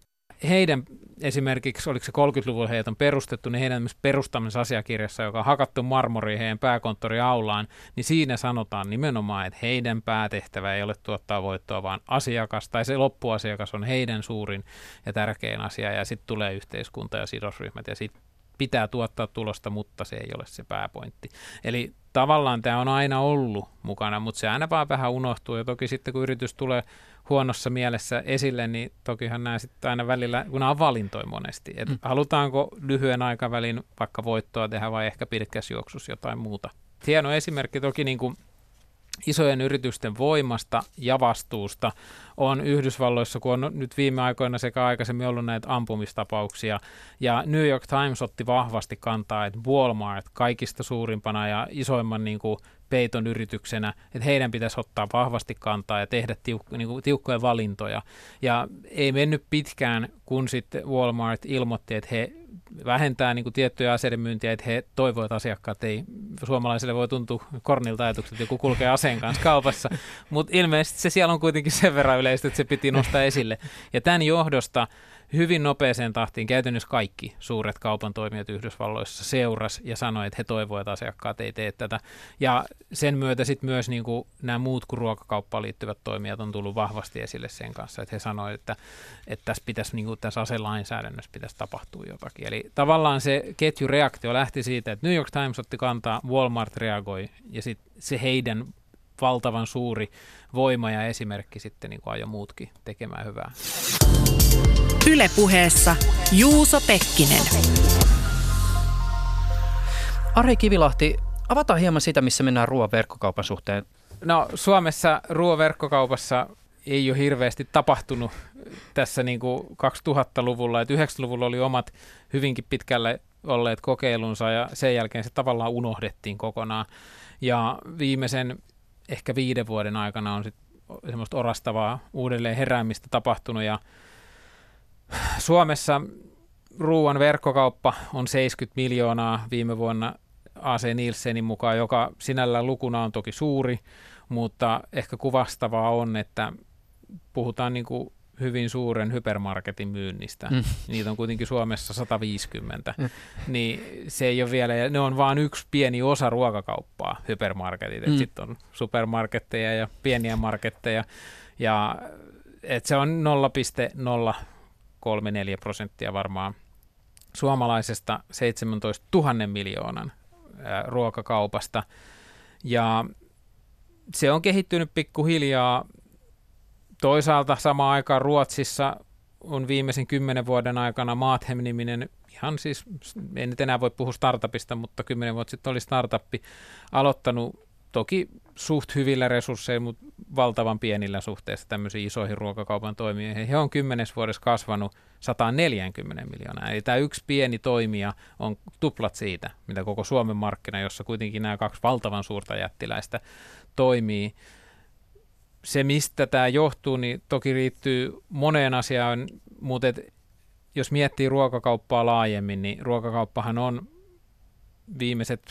Heidän esimerkiksi, oliko se 30-luvulla heitä on perustettu, niin heidän perustamisasiakirjassa, joka on hakattu marmoriin heidän pääkonttoriaulaan, niin siinä sanotaan nimenomaan, että heidän päätehtävä ei ole tuottaa voittoa, vaan asiakas tai se loppuasiakas on heidän suurin ja tärkein asia, ja sitten tulee yhteiskunta ja sidosryhmät, ja sitten pitää tuottaa tulosta, mutta se ei ole se pääpointti. Eli tavallaan tämä on aina ollut mukana, mutta se aina vaan vähän unohtuu. Ja toki sitten kun yritys tulee huonossa mielessä esille, niin tokihan nämä sitten aina välillä, kun nämä on valintoja monesti. Että mm. halutaanko lyhyen aikavälin vaikka voittoa tehdä vai ehkä pitkässä jotain muuta. Hieno esimerkki toki niin kuin isojen yritysten voimasta ja vastuusta on Yhdysvalloissa, kun on nyt viime aikoina sekä aikaisemmin ollut näitä ampumistapauksia. Ja New York Times otti vahvasti kantaa, että Walmart kaikista suurimpana ja isoimman niin kuin, peiton yrityksenä, että heidän pitäisi ottaa vahvasti kantaa ja tehdä tiuk- niin kuin, tiukkoja valintoja. Ja ei mennyt pitkään, kun sitten Walmart ilmoitti, että he vähentää niin kuin tiettyjä aseiden myyntiä, että he toivovat asiakkaat, ei suomalaisille voi tuntua kornilta ajatukset, että joku kulkee aseen kanssa kaupassa, mutta ilmeisesti se siellä on kuitenkin sen verran yleistä, että se piti nostaa esille. Ja tämän johdosta hyvin nopeeseen tahtiin käytännössä kaikki suuret kaupan toimijat Yhdysvalloissa seuras ja sanoi, että he toivoivat, että asiakkaat ei tee tätä. Ja sen myötä sitten myös niin kuin nämä muut kuin ruokakauppaan liittyvät toimijat on tullut vahvasti esille sen kanssa, että he sanoivat, että, että tässä, pitäisi, niin kuin tässä aselainsäädännössä pitäisi tapahtua jotakin. Eli tavallaan se ketjureaktio lähti siitä, että New York Times otti kantaa, Walmart reagoi ja sitten se heidän valtavan suuri voima ja esimerkki sitten niin kuin ajoi muutkin tekemään hyvää. Ylepuheessa Juuso Pekkinen. Ari Kivilahti, avataan hieman sitä, missä mennään ruoan verkkokaupan suhteen. No Suomessa ruoan verkkokaupassa ei ole hirveästi tapahtunut tässä niin kuin 2000-luvulla. Et 90-luvulla oli omat hyvinkin pitkälle olleet kokeilunsa ja sen jälkeen se tavallaan unohdettiin kokonaan. Ja viimeisen ehkä viiden vuoden aikana on sit semmoista orastavaa uudelleen heräämistä tapahtunut ja Suomessa ruoan verkkokauppa on 70 miljoonaa viime vuonna AC Nielsenin mukaan, joka sinällään lukuna on toki suuri, mutta ehkä kuvastavaa on, että puhutaan niin kuin hyvin suuren hypermarketin myynnistä. Mm. Niitä on kuitenkin Suomessa 150. Mm. Niin se ei ole vielä, ne on vain yksi pieni osa ruokakauppaa, hypermarketit. Mm. Sitten on supermarketteja ja pieniä marketteja. Ja et se on 0,034 prosenttia varmaan suomalaisesta 17 000 miljoonan ää, ruokakaupasta. Ja se on kehittynyt pikkuhiljaa Toisaalta samaan aikaan Ruotsissa on viimeisen kymmenen vuoden aikana Maathem-niminen, ihan siis, en nyt enää voi puhua startupista, mutta kymmenen vuotta sitten oli startuppi, aloittanut toki suht hyvillä resursseilla, mutta valtavan pienillä suhteessa tämmöisiin isoihin ruokakaupan toimijoihin. He on kymmenes vuodessa kasvanut 140 miljoonaa. Eli tämä yksi pieni toimija on tuplat siitä, mitä koko Suomen markkina, jossa kuitenkin nämä kaksi valtavan suurta jättiläistä toimii se, mistä tämä johtuu, niin toki liittyy moneen asiaan, mutta et, jos miettii ruokakauppaa laajemmin, niin ruokakauppahan on viimeiset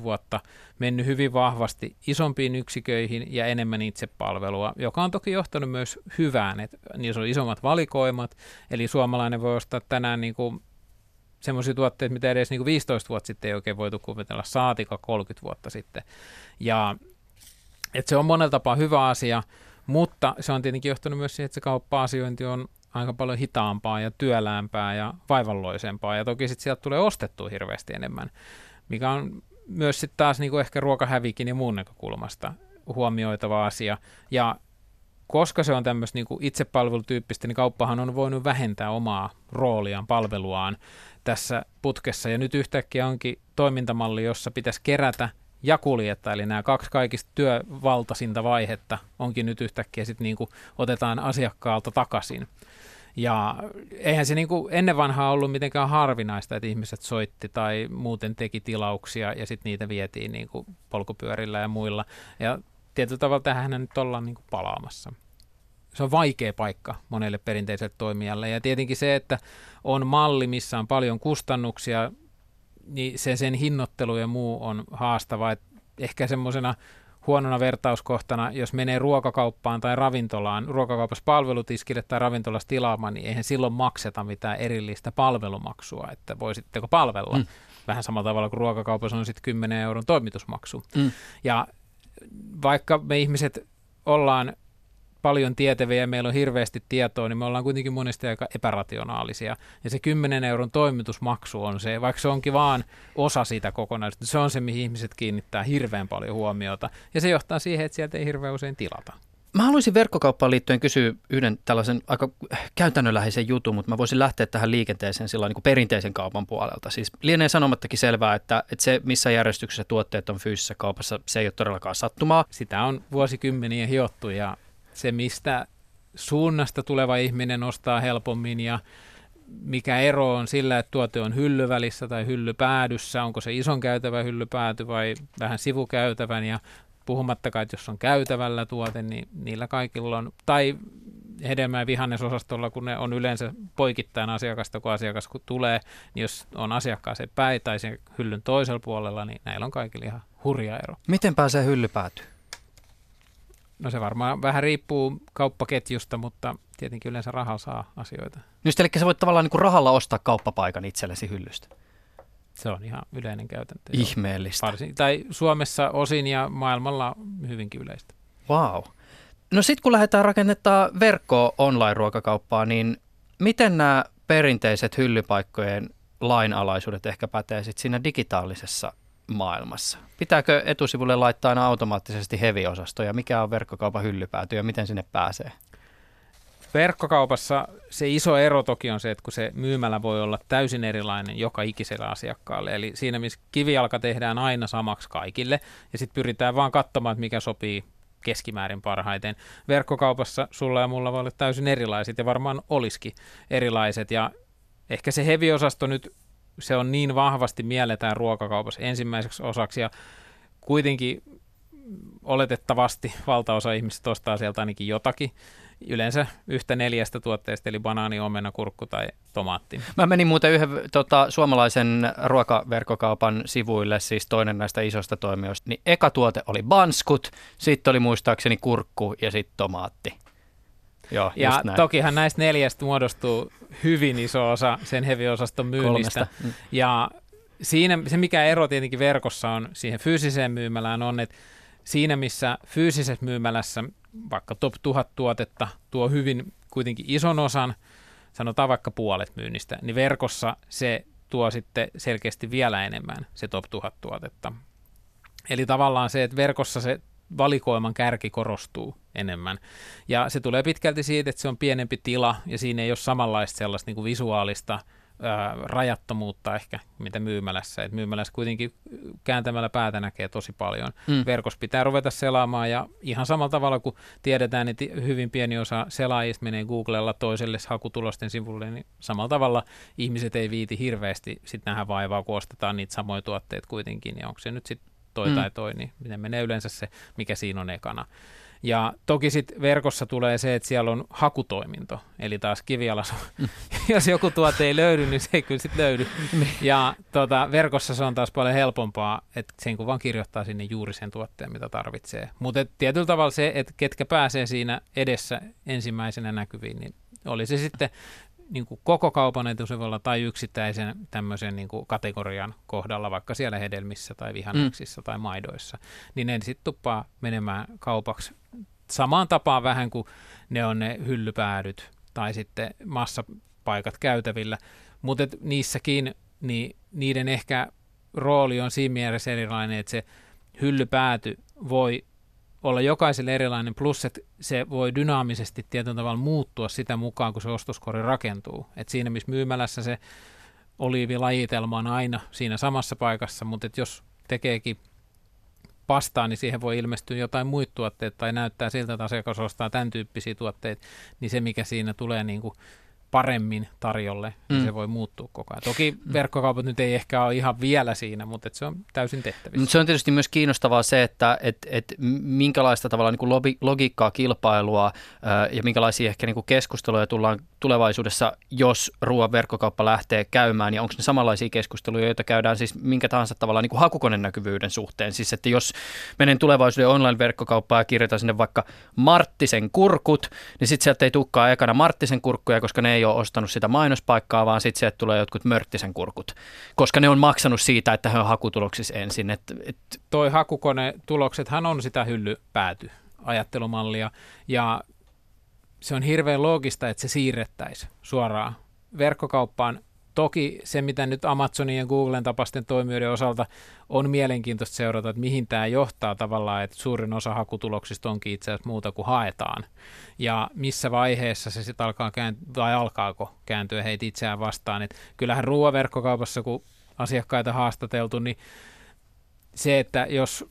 40-50 vuotta mennyt hyvin vahvasti isompiin yksiköihin ja enemmän itsepalvelua, joka on toki johtanut myös hyvään, että niissä on isommat valikoimat, eli suomalainen voi ostaa tänään niin kuin semmoisia tuotteita, mitä edes niin kuin 15 vuotta sitten ei oikein voitu kuvitella, saatika 30 vuotta sitten. Ja et se on monella tapaa hyvä asia, mutta se on tietenkin johtanut myös siihen, että se kauppa-asiointi on aika paljon hitaampaa ja työläämpää ja vaivalloisempaa. Ja toki sitten sieltä tulee ostettua hirveästi enemmän, mikä on myös sitten taas niinku ehkä ruokahävikin ja muun näkökulmasta huomioitava asia. Ja koska se on tämmöistä niinku itsepalvelutyyppistä, niin kauppahan on voinut vähentää omaa rooliaan, palveluaan tässä putkessa. Ja nyt yhtäkkiä onkin toimintamalli, jossa pitäisi kerätä ja kuljettaa, eli nämä kaksi kaikista työvaltaisinta vaihetta onkin nyt yhtäkkiä sitten niin kuin otetaan asiakkaalta takaisin. Ja eihän se niin kuin ennen vanhaa ollut mitenkään harvinaista, että ihmiset soitti tai muuten teki tilauksia ja sitten niitä vietiin niin kuin polkupyörillä ja muilla. Ja tietyllä tavalla tähän nyt ollaan niin kuin palaamassa. Se on vaikea paikka monelle perinteiselle toimijalle ja tietenkin se, että on malli, missä on paljon kustannuksia, niin se sen hinnoittelu ja muu on haastava. Et ehkä semmoisena huonona vertauskohtana, jos menee ruokakauppaan tai ravintolaan, ruokakaupassa palvelutiskille tai ravintolassa tilaamaan, niin eihän silloin makseta mitään erillistä palvelumaksua, että voisitteko palvella. Mm. Vähän samalla tavalla kuin ruokakaupassa on sitten 10 euron toimitusmaksu. Mm. Ja vaikka me ihmiset ollaan paljon tietäviä ja meillä on hirveästi tietoa, niin me ollaan kuitenkin monesti aika epärationaalisia. Ja se 10 euron toimitusmaksu on se, vaikka se onkin vaan osa siitä kokonaisuutta, se on se, mihin ihmiset kiinnittää hirveän paljon huomiota. Ja se johtaa siihen, että sieltä ei hirveän usein tilata. Mä haluaisin verkkokauppaan liittyen kysyä yhden tällaisen aika käytännönläheisen jutun, mutta mä voisin lähteä tähän liikenteeseen sillä niin kuin perinteisen kaupan puolelta. Siis lienee sanomattakin selvää, että, että se, missä järjestyksessä tuotteet on fyysisessä kaupassa, se ei ole todellakaan sattumaa. Sitä on vuosikymmeniä hiottu ja se, mistä suunnasta tuleva ihminen ostaa helpommin ja mikä ero on sillä, että tuote on hyllyvälissä tai hyllypäädyssä, onko se ison käytävän hyllypääty vai vähän sivukäytävän ja puhumattakaan, että jos on käytävällä tuote, niin niillä kaikilla on, tai hedelmä- ja vihannesosastolla, kun ne on yleensä poikittain asiakasta, kun asiakas kun tulee, niin jos on asiakkaaseen päin tai sen hyllyn toisella puolella, niin näillä on kaikilla ihan hurja ero. Miten pääsee hyllypäätyyn? No se varmaan vähän riippuu kauppaketjusta, mutta tietenkin yleensä rahalla saa asioita. Just, eli sä voit tavallaan niin kuin rahalla ostaa kauppapaikan itsellesi hyllystä. Se on ihan yleinen käytäntö. Ihmeellistä. Varsin, tai Suomessa osin ja maailmalla hyvinkin yleistä. Wow. No sitten kun lähdetään rakentamaan verkkoa online-ruokakauppaa, niin miten nämä perinteiset hyllypaikkojen lainalaisuudet ehkä pätee sitten siinä digitaalisessa maailmassa? Pitääkö etusivulle laittaa aina automaattisesti heavy-osasto ja mikä on verkkokaupan hyllypääty ja miten sinne pääsee? Verkkokaupassa se iso ero toki on se, että kun se myymälä voi olla täysin erilainen joka ikiselle asiakkaalle. Eli siinä, missä kivijalka tehdään aina samaksi kaikille ja sitten pyritään vaan katsomaan, että mikä sopii keskimäärin parhaiten. Verkkokaupassa sulla ja mulla voi olla täysin erilaiset ja varmaan olisikin erilaiset ja ehkä se heavy-osasto nyt se on niin vahvasti mielletään ruokakaupassa ensimmäiseksi osaksi ja kuitenkin oletettavasti valtaosa ihmisistä ostaa sieltä ainakin jotakin. Yleensä yhtä neljästä tuotteesta, eli banaani, omena, kurkku tai tomaatti. Mä menin muuten yhden tota, suomalaisen ruokaverkkokaupan sivuille, siis toinen näistä isoista toimijoista. Niin eka tuote oli banskut, sitten oli muistaakseni kurkku ja sitten tomaatti. Joo, ja tokihan näistä neljästä muodostuu hyvin iso osa sen heavy-osaston myynnistä. Mm. Ja siinä se, mikä ero tietenkin verkossa on siihen fyysiseen myymälään, on, että siinä missä fyysisessä myymälässä vaikka top 1000 tuotetta tuo hyvin kuitenkin ison osan, sanotaan vaikka puolet myynnistä, niin verkossa se tuo sitten selkeästi vielä enemmän se top 1000 tuotetta. Eli tavallaan se, että verkossa se valikoiman kärki korostuu enemmän. Ja se tulee pitkälti siitä, että se on pienempi tila ja siinä ei ole samanlaista sellaista niin kuin visuaalista ää, rajattomuutta ehkä, mitä myymälässä. Et myymälässä kuitenkin kääntämällä päätä näkee tosi paljon. Mm. Verkossa pitää ruveta selaamaan ja ihan samalla tavalla kuin tiedetään, että hyvin pieni osa selaajista menee Googlella toiselle hakutulosten sivulle, niin samalla tavalla ihmiset ei viiti hirveästi sitten nähdä vaivaa, kun ostetaan niitä samoja tuotteita kuitenkin. Ja onko se nyt sitten toi mm. tai toi, niin miten menee yleensä se, mikä siinä on ekana. Ja toki sitten verkossa tulee se, että siellä on hakutoiminto, eli taas kivialas, mm. jos joku tuote ei löydy, niin se ei kyllä sitten löydy. Niin. ja tota, verkossa se on taas paljon helpompaa, että sen kun vaan kirjoittaa sinne juuri sen tuotteen, mitä tarvitsee. Mutta tietyllä tavalla se, että ketkä pääsee siinä edessä ensimmäisenä näkyviin, niin oli se sitten niin kuin koko kaupan etusivulla tai yksittäisen tämmöisen niin kuin kategorian kohdalla, vaikka siellä hedelmissä tai vihanneksissa mm. tai maidoissa, niin ne sitten tuppaa menemään kaupaksi samaan tapaan vähän kuin ne on ne hyllypäädyt tai sitten massapaikat käytävillä, mutta niissäkin niin niiden ehkä rooli on siinä mielessä erilainen, että se hyllypääty voi olla jokaiselle erilainen, plus että se voi dynaamisesti tietyllä tavalla muuttua sitä mukaan, kun se ostoskori rakentuu. Et siinä, missä myymälässä se oliivilajitelma on aina siinä samassa paikassa, mutta et jos tekeekin pastaa, niin siihen voi ilmestyä jotain muita tuotteita tai näyttää siltä, että asiakas ostaa tämän tyyppisiä tuotteita, niin se mikä siinä tulee niin kuin paremmin tarjolle, niin mm. se voi muuttua koko ajan. Toki mm. verkkokaupat nyt ei ehkä ole ihan vielä siinä, mutta se on täysin tehtävissä. Se on tietysti myös kiinnostavaa se, että et, et minkälaista tavalla niin kuin logiikkaa, kilpailua ää, ja minkälaisia ehkä niin kuin keskusteluja tullaan tulevaisuudessa, jos ruoan verkkokauppa lähtee käymään, ja onko ne samanlaisia keskusteluja, joita käydään siis minkä tahansa tavalla niin kuin hakukoneen näkyvyyden suhteen. Siis että jos menen tulevaisuuden online-verkkokauppaan ja kirjoitan sinne vaikka Marttisen kurkut, niin sitten sieltä ei tukkaa ekana Marttisen kurkkuja, koska ne ei ole ostanut sitä mainospaikkaa, vaan sitten sieltä tulee jotkut Mörttisen kurkut, koska ne on maksanut siitä, että he on hakutuloksissa ensin. Et, et... Toi hakukone-tuloksethan on sitä hyllypääty ajattelumallia, ja se on hirveän loogista, että se siirrettäisiin suoraan verkkokauppaan Toki se, mitä nyt Amazonin ja Googlen tapaisten toimijoiden osalta on mielenkiintoista seurata, että mihin tämä johtaa tavallaan, että suurin osa hakutuloksista onkin itse asiassa muuta kuin haetaan. Ja missä vaiheessa se sitten alkaa kääntyä, vai alkaako kääntyä heitä itseään vastaan. Et kyllähän ruoaverkkokaupassa, kun asiakkaita haastateltu, niin se, että jos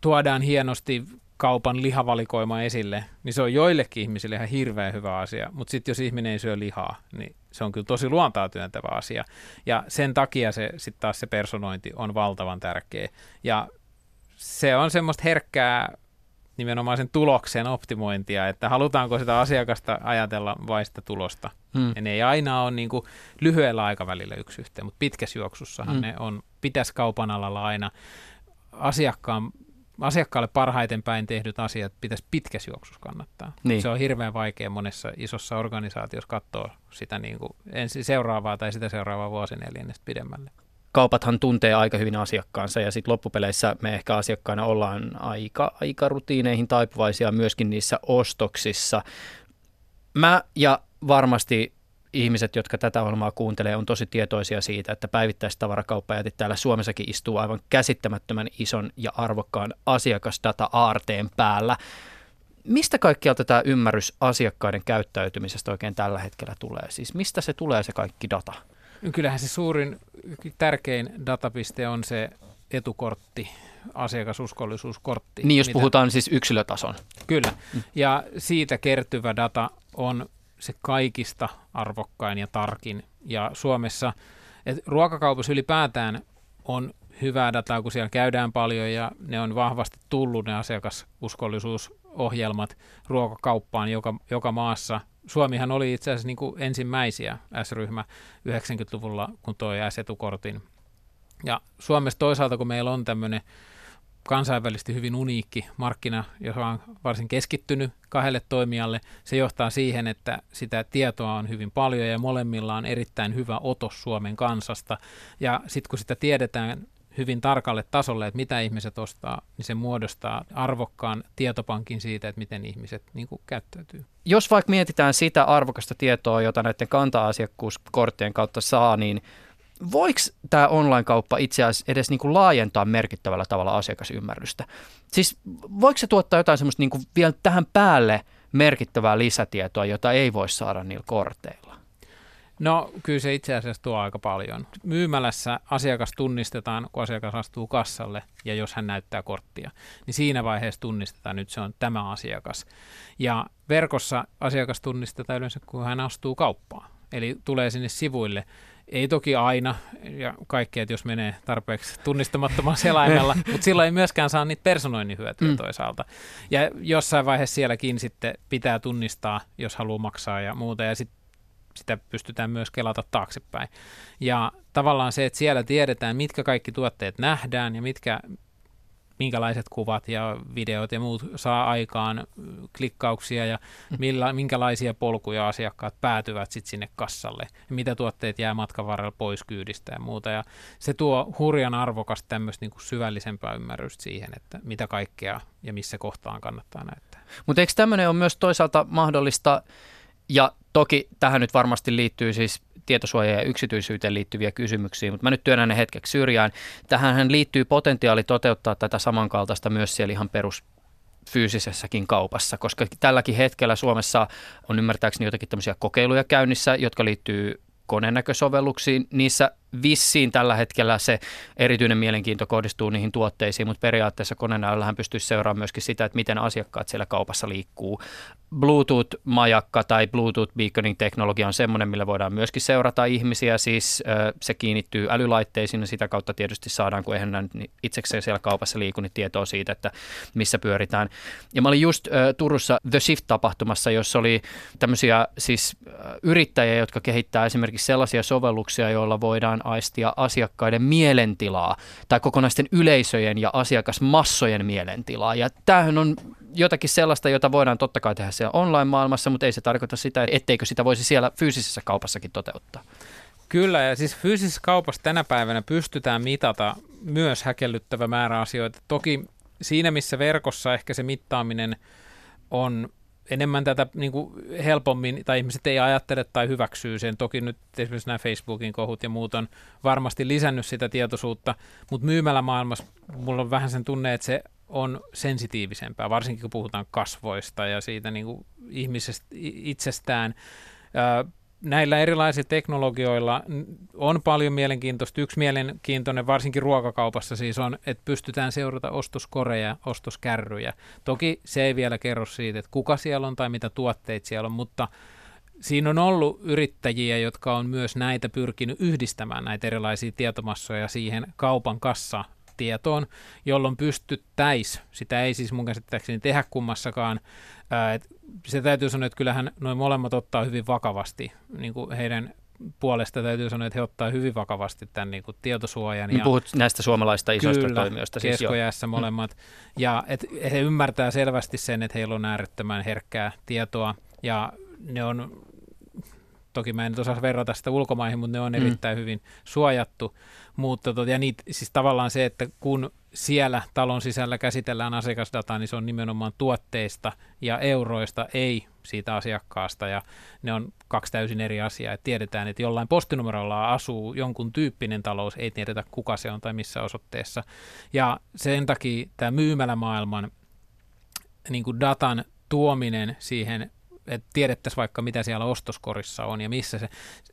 tuodaan hienosti kaupan lihavalikoima esille, niin se on joillekin ihmisille ihan hirveän hyvä asia. Mutta sitten jos ihminen ei syö lihaa, niin se on kyllä tosi luontaa työntävä asia. Ja sen takia se sitten taas se personointi on valtavan tärkeä. Ja se on semmoista herkkää nimenomaan sen tuloksen optimointia, että halutaanko sitä asiakasta ajatella vai sitä tulosta. Hmm. Ja ne ei aina ole niin kuin lyhyellä aikavälillä yksi yhteen, mutta pitkässä juoksussahan hmm. ne on, pitäisi kaupan alalla aina asiakkaan asiakkaalle parhaiten päin tehdyt asiat pitäisi pitkässä juoksussa kannattaa. Niin. Se on hirveän vaikea monessa isossa organisaatiossa katsoa sitä niin kuin ensi seuraavaa tai sitä seuraavaa vuosineljännestä pidemmälle. Kaupathan tuntee aika hyvin asiakkaansa ja sitten loppupeleissä me ehkä asiakkaina ollaan aika, aika rutiineihin taipuvaisia myöskin niissä ostoksissa. Mä ja varmasti ihmiset, jotka tätä ohjelmaa kuuntelee, on tosi tietoisia siitä, että päivittäistavarakauppajätit täällä Suomessakin istuu aivan käsittämättömän ison ja arvokkaan asiakasdata-aarteen päällä. Mistä kaikkialta tämä ymmärrys asiakkaiden käyttäytymisestä oikein tällä hetkellä tulee? Siis mistä se tulee se kaikki data? Kyllähän se suurin, tärkein datapiste on se etukortti, asiakasuskollisuuskortti. Niin, jos mitä... puhutaan siis yksilötason. Kyllä, mm. ja siitä kertyvä data on se kaikista arvokkain ja tarkin. Ja Suomessa, että ruokakaupassa ylipäätään on hyvää dataa, kun siellä käydään paljon ja ne on vahvasti tullut ne asiakasuskollisuusohjelmat ruokakauppaan joka, joka maassa. Suomihan oli itse asiassa niin kuin ensimmäisiä S-ryhmä 90-luvulla, kun toi S-etukortin. Ja Suomessa toisaalta, kun meillä on tämmöinen kansainvälisesti hyvin uniikki markkina, joka on varsin keskittynyt kahdelle toimijalle. Se johtaa siihen, että sitä tietoa on hyvin paljon ja molemmilla on erittäin hyvä otos Suomen kansasta. Ja sitten kun sitä tiedetään hyvin tarkalle tasolle, että mitä ihmiset ostaa, niin se muodostaa arvokkaan tietopankin siitä, että miten ihmiset niin kuin, käyttäytyy. Jos vaikka mietitään sitä arvokasta tietoa, jota näiden kanta-asiakkuuskorttien kautta saa, niin voiko tämä online-kauppa itse asiassa edes niin kuin laajentaa merkittävällä tavalla asiakasymmärrystä? Siis voiko se tuottaa jotain semmoista niin kuin vielä tähän päälle merkittävää lisätietoa, jota ei voi saada niillä korteilla? No kyllä se itse asiassa tuo aika paljon. Myymälässä asiakas tunnistetaan, kun asiakas astuu kassalle ja jos hän näyttää korttia, niin siinä vaiheessa tunnistetaan nyt se on tämä asiakas. Ja verkossa asiakas tunnistetaan yleensä, kun hän astuu kauppaan. Eli tulee sinne sivuille ei toki aina ja kaikkea, että jos menee tarpeeksi tunnistamattoman selaimella, mutta silloin ei myöskään saa niitä personoinnin hyötyjä mm. toisaalta. Ja jossain vaiheessa sielläkin sitten pitää tunnistaa, jos haluaa maksaa ja muuta, ja sit sitä pystytään myös kelata taaksepäin. Ja tavallaan se, että siellä tiedetään, mitkä kaikki tuotteet nähdään ja mitkä minkälaiset kuvat ja videot ja muut saa aikaan klikkauksia ja mm. millä, minkälaisia polkuja asiakkaat päätyvät sitten sinne kassalle, ja mitä tuotteet jää matkan varrella pois kyydistä ja muuta. Ja se tuo hurjan arvokasta tämmöistä niin syvällisempää ymmärrystä siihen, että mitä kaikkea ja missä kohtaan kannattaa näyttää. Mutta eikö tämmöinen ole myös toisaalta mahdollista, ja toki tähän nyt varmasti liittyy siis tietosuojaan ja yksityisyyteen liittyviä kysymyksiä, mutta mä nyt työnnän ne hetkeksi syrjään. Tähän liittyy potentiaali toteuttaa tätä samankaltaista myös siellä ihan perus fyysisessäkin kaupassa, koska tälläkin hetkellä Suomessa on ymmärtääkseni jotakin tämmöisiä kokeiluja käynnissä, jotka liittyy konenäkösovelluksiin. Niissä vissiin tällä hetkellä se erityinen mielenkiinto kohdistuu niihin tuotteisiin, mutta periaatteessa konenäöllähän pystyisi seuraamaan myöskin sitä, että miten asiakkaat siellä kaupassa liikkuu. Bluetooth-majakka tai Bluetooth-beaconing-teknologia on semmoinen, millä voidaan myöskin seurata ihmisiä. Siis se kiinnittyy älylaitteisiin ja sitä kautta tietysti saadaan, kun eihän itsekseen siellä kaupassa liiku, niin tietoa siitä, että missä pyöritään. Ja mä olin just Turussa The Shift-tapahtumassa, jossa oli tämmöisiä siis yrittäjiä, jotka kehittää esimerkiksi sellaisia sovelluksia, joilla voidaan aistia asiakkaiden mielentilaa tai kokonaisten yleisöjen ja asiakasmassojen mielentilaa. Ja tämähän on jotakin sellaista, jota voidaan totta kai tehdä siellä online-maailmassa, mutta ei se tarkoita sitä, etteikö sitä voisi siellä fyysisessä kaupassakin toteuttaa. Kyllä, ja siis fyysisessä kaupassa tänä päivänä pystytään mitata myös häkellyttävä määrä asioita. Toki siinä, missä verkossa ehkä se mittaaminen on enemmän tätä niin kuin helpommin, tai ihmiset ei ajattele tai hyväksyy sen. Toki nyt esimerkiksi nämä Facebookin kohut ja muut on varmasti lisännyt sitä tietoisuutta, mutta myymällä maailmassa mulla on vähän sen tunne, että se on sensitiivisempää, varsinkin kun puhutaan kasvoista ja siitä niin kuin ihmisestä itsestään. Näillä erilaisilla teknologioilla on paljon mielenkiintoista. Yksi mielenkiintoinen, varsinkin ruokakaupassa siis on, että pystytään seurata ostoskoreja, ostoskärryjä. Toki se ei vielä kerro siitä, että kuka siellä on tai mitä tuotteita siellä on, mutta siinä on ollut yrittäjiä, jotka on myös näitä pyrkinyt yhdistämään, näitä erilaisia tietomassoja siihen kaupan kassa tietoon, jolloin pystyttäisi, sitä ei siis mun käsittääkseni tehdä kummassakaan, ää, et se täytyy sanoa, että kyllähän noin molemmat ottaa hyvin vakavasti, niin kuin heidän puolesta täytyy sanoa, että he ottaa hyvin vakavasti tämän niin kuin tietosuojan. Niin ja, puhut näistä suomalaista isoista kyllä, toimijoista. Siis keskojäässä mm. molemmat. Ja et he ymmärtää selvästi sen, että heillä on äärettömän herkkää tietoa ja ne on toki mä en osaa verrata sitä ulkomaihin, mutta ne on mm. erittäin hyvin suojattu. Mutta tot, ja niitä, siis tavallaan se, että kun siellä talon sisällä käsitellään asiakasdataa, niin se on nimenomaan tuotteista ja euroista, ei siitä asiakkaasta. Ja ne on kaksi täysin eri asiaa. Et tiedetään, että jollain postinumerolla asuu jonkun tyyppinen talous, ei tiedetä kuka se on tai missä osoitteessa. Ja sen takia tämä myymälämaailman niin kuin datan tuominen siihen että tiedettäisiin vaikka mitä siellä ostoskorissa on ja missä se,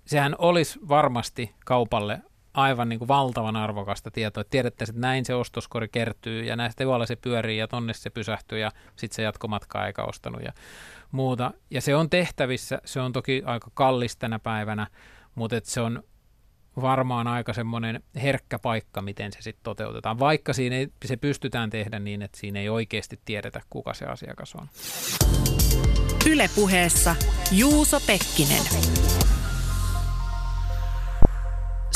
sehän olisi varmasti kaupalle aivan niin kuin valtavan arvokasta tietoa, että tiedettäisiin, että näin se ostoskori kertyy ja näistä evoilla se pyörii ja tonne se pysähtyy ja sitten se jatkomatkaa eikä ostanut ja muuta. Ja se on tehtävissä, se on toki aika kallis tänä päivänä, mutta et se on varmaan aika semmoinen herkkä paikka, miten se sitten toteutetaan, vaikka siinä ei, se pystytään tehdä niin, että siinä ei oikeasti tiedetä, kuka se asiakas on. Ylepuheessa Juuso Pekkinen.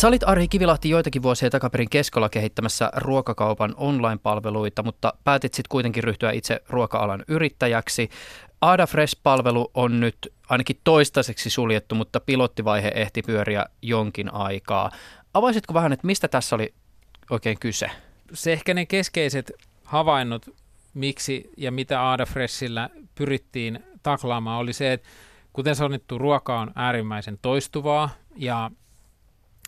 Sä olit Arhi Kivilahti joitakin vuosia takaperin keskolla kehittämässä ruokakaupan online-palveluita, mutta päätit sitten kuitenkin ryhtyä itse ruoka-alan yrittäjäksi. Ada Fresh-palvelu on nyt ainakin toistaiseksi suljettu, mutta pilottivaihe ehti pyöriä jonkin aikaa. Avaisitko vähän, että mistä tässä oli oikein kyse? Se ehkä ne keskeiset havainnot, miksi ja mitä Ada Freshillä pyrittiin taklaamaan, oli se, että kuten sanottu, ruoka on äärimmäisen toistuvaa ja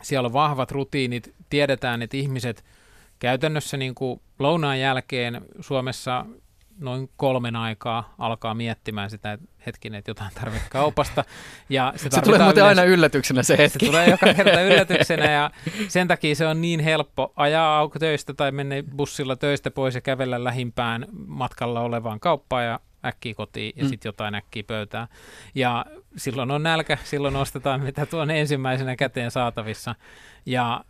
siellä on vahvat rutiinit. Tiedetään, että ihmiset käytännössä niin kuin lounaan jälkeen Suomessa noin kolmen aikaa alkaa miettimään sitä, että hetkinen, että jotain tarvitsee kaupasta. Ja se, se tulee muuten yleensä, aina yllätyksenä se hetki. Se tulee joka kerta yllätyksenä ja sen takia se on niin helppo ajaa auko töistä tai mennä bussilla töistä pois ja kävellä lähimpään matkalla olevaan kauppaan ja äkkiä kotiin ja mm. sitten jotain äkkiä pöytään. Ja silloin on nälkä, silloin ostetaan mitä tuon ensimmäisenä käteen saatavissa. Ja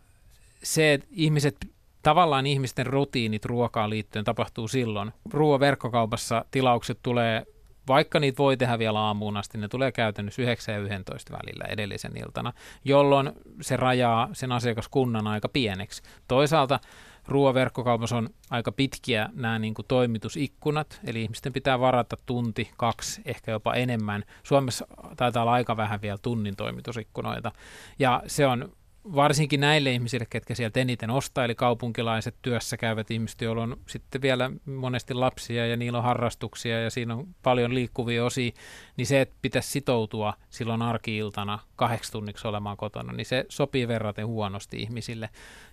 se, että ihmiset, tavallaan ihmisten rutiinit ruokaan liittyen tapahtuu silloin. Ruoan verkkokaupassa tilaukset tulee vaikka niitä voi tehdä vielä aamuun asti, ne tulee käytännössä 9 ja 11 välillä edellisen iltana, jolloin se rajaa sen asiakaskunnan aika pieneksi. Toisaalta ruoaverkkokaupassa on aika pitkiä nämä niin kuin toimitusikkunat, eli ihmisten pitää varata tunti, kaksi, ehkä jopa enemmän. Suomessa taitaa olla aika vähän vielä tunnin toimitusikkunoita, ja se on varsinkin näille ihmisille, ketkä sieltä eniten ostaa, eli kaupunkilaiset työssä käyvät ihmiset, joilla on sitten vielä monesti lapsia ja niillä on harrastuksia ja siinä on paljon liikkuvia osia, niin se, että pitäisi sitoutua silloin arkiiltana kahdeksi tunniksi olemaan kotona, niin se sopii verraten huonosti ihmisille.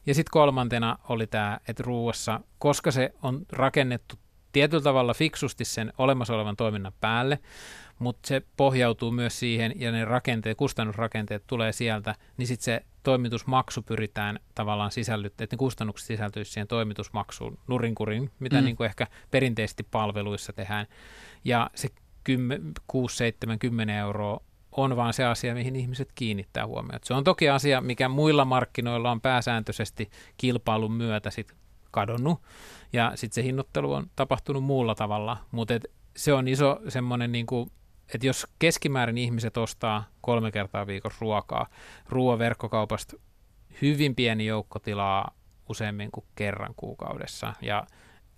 Ja sitten kolmantena oli tämä, että ruuassa, koska se on rakennettu tietyllä tavalla fiksusti sen olemassa olevan toiminnan päälle, mutta se pohjautuu myös siihen, ja ne rakenteet, kustannusrakenteet tulee sieltä, niin sitten se toimitusmaksu pyritään tavallaan sisällyttämään, että ne kustannukset sisältyisivät siihen toimitusmaksuun nurinkurin, mitä mm. niin kuin ehkä perinteisesti palveluissa tehdään. Ja se 6, 7, 10 euroa on vaan se asia, mihin ihmiset kiinnittää huomiota. Se on toki asia, mikä muilla markkinoilla on pääsääntöisesti kilpailun myötä sit kadonnut, ja sitten se hinnoittelu on tapahtunut muulla tavalla, mutta se on iso semmoinen, niin kuin, että jos keskimäärin ihmiset ostaa kolme kertaa viikossa ruokaa, ruoaverkkokaupasta hyvin pieni joukko tilaa useammin kuin kerran kuukaudessa, ja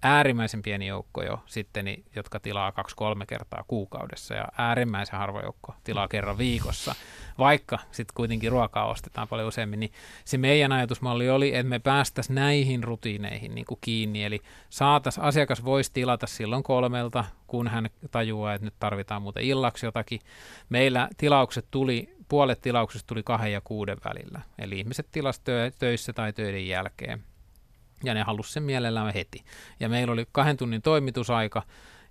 äärimmäisen pieni joukko jo sitten, niin, jotka tilaa kaksi-kolme kertaa kuukaudessa. Ja äärimmäisen harva joukko tilaa kerran viikossa, vaikka sitten kuitenkin ruokaa ostetaan paljon useammin, niin se meidän ajatusmalli oli, että me päästäisiin näihin rutiineihin niin kuin kiinni, eli saatas, asiakas voisi tilata silloin kolmelta, kun hän tajuaa, että nyt tarvitaan muuten illaksi jotakin. Meillä tilaukset tuli, puolet tilauksista tuli kahden ja kuuden välillä, eli ihmiset tilasivat töissä tai töiden jälkeen ja ne halusi sen mielellään heti. Ja meillä oli kahden tunnin toimitusaika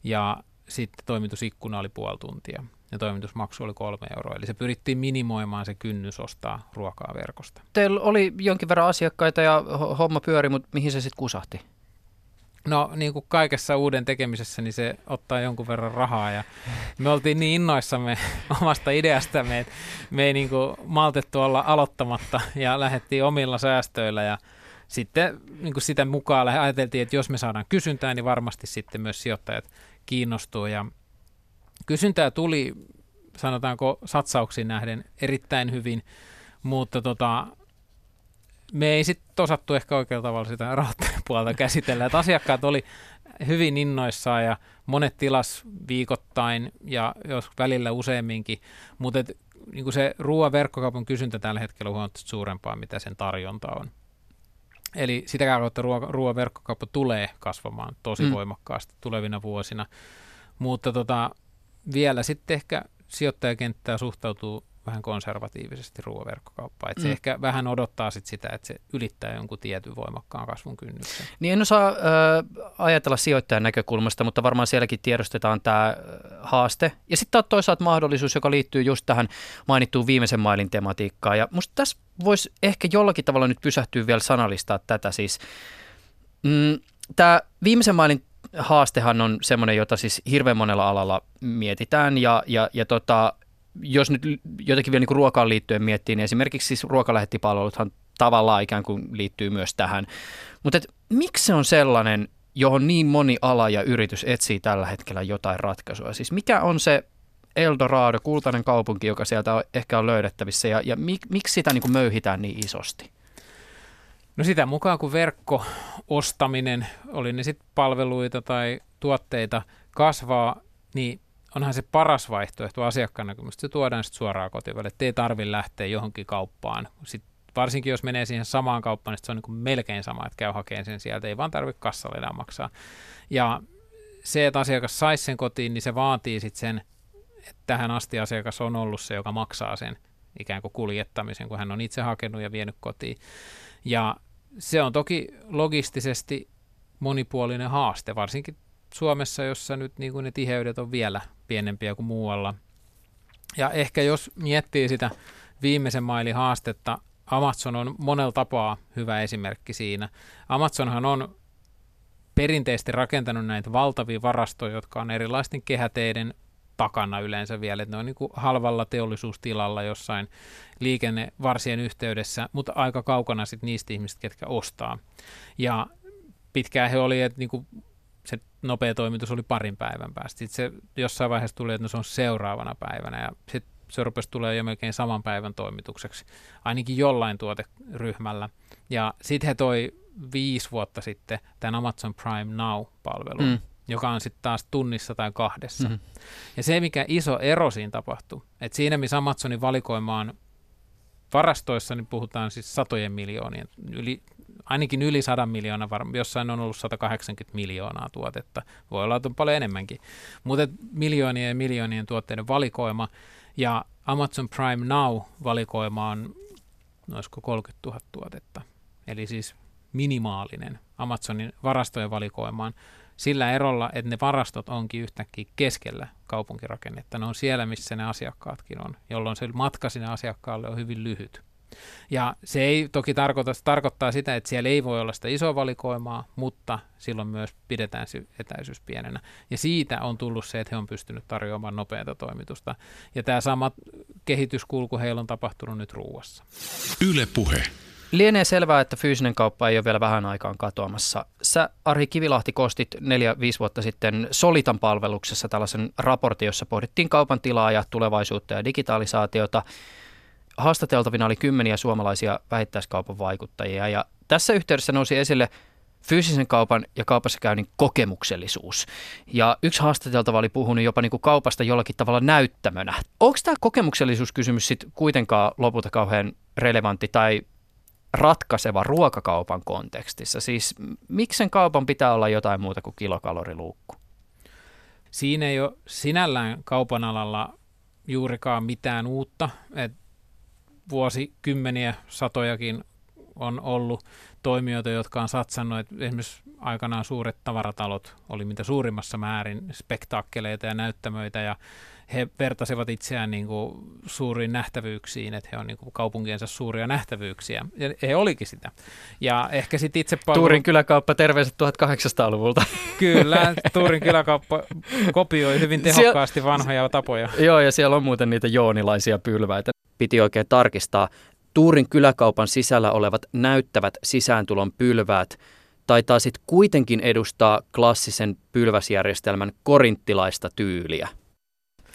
ja sitten toimitusikkuna oli puoli tuntia ja toimitusmaksu oli kolme euroa. Eli se pyrittiin minimoimaan se kynnys ostaa ruokaa verkosta. Teillä oli jonkin verran asiakkaita ja homma pyöri, mutta mihin se sitten kusahti? No niin kuin kaikessa uuden tekemisessä, niin se ottaa jonkun verran rahaa ja me oltiin niin innoissamme omasta ideastamme, että me ei niin kuin maltettu olla aloittamatta ja lähdettiin omilla säästöillä ja sitten niin kuin sitä mukaan ajateltiin, että jos me saadaan kysyntää, niin varmasti sitten myös sijoittajat kiinnostuu. Ja kysyntää tuli, sanotaanko satsauksiin nähden, erittäin hyvin, mutta tota, me ei sitten osattu ehkä oikealla tavalla sitä rahoittajapuolta käsitellä. Että asiakkaat oli hyvin innoissaan ja monet tilas viikoittain ja jos välillä useamminkin, mutta et, niin se ruoan verkkokaupan kysyntä tällä hetkellä on huomattavasti suurempaa, mitä sen tarjonta on. Eli sitä kautta ruo- ruoan verkkokauppa tulee kasvamaan tosi mm. voimakkaasti tulevina vuosina. Mutta tota, vielä sitten ehkä sijoittajakenttää suhtautuu vähän konservatiivisesti ruoaverkkokauppaan. Että mm. se ehkä vähän odottaa sit sitä, että se ylittää jonkun tietyn voimakkaan kasvun kynnyksen. Niin en osaa äh, ajatella sijoittajan näkökulmasta, mutta varmaan sielläkin tiedostetaan tämä haaste. Ja sitten on toisaalta mahdollisuus, joka liittyy just tähän mainittuun viimeisen mailin tematiikkaan. Ja musta tässä voisi ehkä jollakin tavalla nyt pysähtyä vielä sanallistaa tätä. Siis, mm, tämä viimeisen mailin haastehan on semmoinen, jota siis hirveän monella alalla mietitään ja, ja, ja tota, jos nyt jotenkin vielä niin ruokaan liittyen miettii, niin esimerkiksi siis ruokalähettipalveluthan tavallaan ikään kuin liittyy myös tähän. Mutta miksi se on sellainen, johon niin moni ala ja yritys etsii tällä hetkellä jotain ratkaisua? Siis mikä on se Eldorado, kultainen kaupunki, joka sieltä on, ehkä on löydettävissä ja, ja mik, miksi sitä niin kuin möyhitään niin isosti? No sitä mukaan, kun verkko-ostaminen, oli ne sitten palveluita tai tuotteita, kasvaa, niin onhan se paras vaihtoehto asiakkaan näkymistä. Se tuodaan sitten suoraan kotiin, että ei tarvitse lähteä johonkin kauppaan. Sitten varsinkin jos menee siihen samaan kauppaan, niin se on niin kuin melkein sama, että käy hakemaan sen sieltä, ei vaan tarvitse kassalle enää maksaa. Ja se, että asiakas saisi sen kotiin, niin se vaatii sitten sen, että tähän asti asiakas on ollut se, joka maksaa sen ikään kuin kuljettamisen, kun hän on itse hakenut ja vienyt kotiin. Ja se on toki logistisesti monipuolinen haaste, varsinkin Suomessa, jossa nyt niin kuin ne tiheydet on vielä pienempiä kuin muualla. Ja ehkä jos miettii sitä viimeisen mailin haastetta, Amazon on monella tapaa hyvä esimerkki siinä. Amazonhan on perinteisesti rakentanut näitä valtavia varastoja, jotka on erilaisten kehäteiden takana yleensä vielä, että ne on niin kuin halvalla teollisuustilalla jossain liikennevarsien yhteydessä, mutta aika kaukana sitten niistä ihmistä, ketkä ostaa. Ja pitkään he oli, että niin kuin se nopea toimitus oli parin päivän päästä. Sitten se jossain vaiheessa tuli, että no se on seuraavana päivänä ja sitten se rupesi tulee jo melkein saman päivän toimitukseksi, ainakin jollain tuoteryhmällä. Ja sitten he toi viisi vuotta sitten tämän Amazon Prime Now-palvelun, mm. joka on sitten taas tunnissa tai kahdessa. Mm. Ja se, mikä iso ero siinä tapahtui, että siinä missä Amazonin valikoimaan varastoissa, niin puhutaan siis satojen miljoonien, yli ainakin yli 100 miljoonaa, varmaan jossain on ollut 180 miljoonaa tuotetta, voi olla, että on paljon enemmänkin, mutta miljoonien ja miljoonien tuotteiden valikoima, ja Amazon Prime Now-valikoima on noisiko 30 000 tuotetta, eli siis minimaalinen Amazonin varastojen valikoimaan, sillä erolla, että ne varastot onkin yhtäkkiä keskellä kaupunkirakennetta. Ne on siellä, missä ne asiakkaatkin on, jolloin se matka sinne asiakkaalle on hyvin lyhyt. Ja se ei toki tarkoita, se tarkoittaa sitä, että siellä ei voi olla sitä isoa valikoimaa, mutta silloin myös pidetään se etäisyys pienenä. Ja siitä on tullut se, että he on pystynyt tarjoamaan nopeata toimitusta. Ja tämä sama kehityskulku heillä on tapahtunut nyt ruuassa. Yle Puhe. Lienee selvää, että fyysinen kauppa ei ole vielä vähän aikaan katoamassa. Sä, Ari Kivilahti, koostit neljä, viisi vuotta sitten Solitan palveluksessa tällaisen raportin, jossa pohdittiin kaupan tilaa ja tulevaisuutta ja digitalisaatiota. Haastateltavina oli kymmeniä suomalaisia vähittäiskaupan vaikuttajia ja tässä yhteydessä nousi esille fyysisen kaupan ja kaupassa käynnin kokemuksellisuus. Ja yksi haastateltava oli puhunut jopa niin kuin kaupasta jollakin tavalla näyttämönä. Onko tämä kokemuksellisuuskysymys sitten kuitenkaan lopulta kauhean relevantti tai ratkaiseva ruokakaupan kontekstissa? Siis miksen kaupan pitää olla jotain muuta kuin kilokaloriluukku? Siinä ei ole sinällään kaupan alalla juurikaan mitään uutta. Et vuosikymmeniä, satojakin on ollut toimijoita, jotka on satsannut, että esimerkiksi aikanaan suuret tavaratalot oli mitä suurimmassa määrin spektaakkeleita ja näyttämöitä ja he vertasivat itseään niin kuin suuriin nähtävyyksiin, että he on niin kuin kaupunkiensa suuria nähtävyyksiä. Ja he olikin sitä. Ja ehkä sitten itse palvelu... Tuurin kyläkauppa, terveiset 1800-luvulta. Kyllä, Tuurin kyläkauppa kopioi hyvin tehokkaasti vanhoja tapoja. Joo, ja siellä on muuten niitä joonilaisia pylväitä. Piti oikein tarkistaa. Tuurin kyläkaupan sisällä olevat näyttävät sisääntulon pylväät taitaa sitten kuitenkin edustaa klassisen pylväsjärjestelmän korinttilaista tyyliä.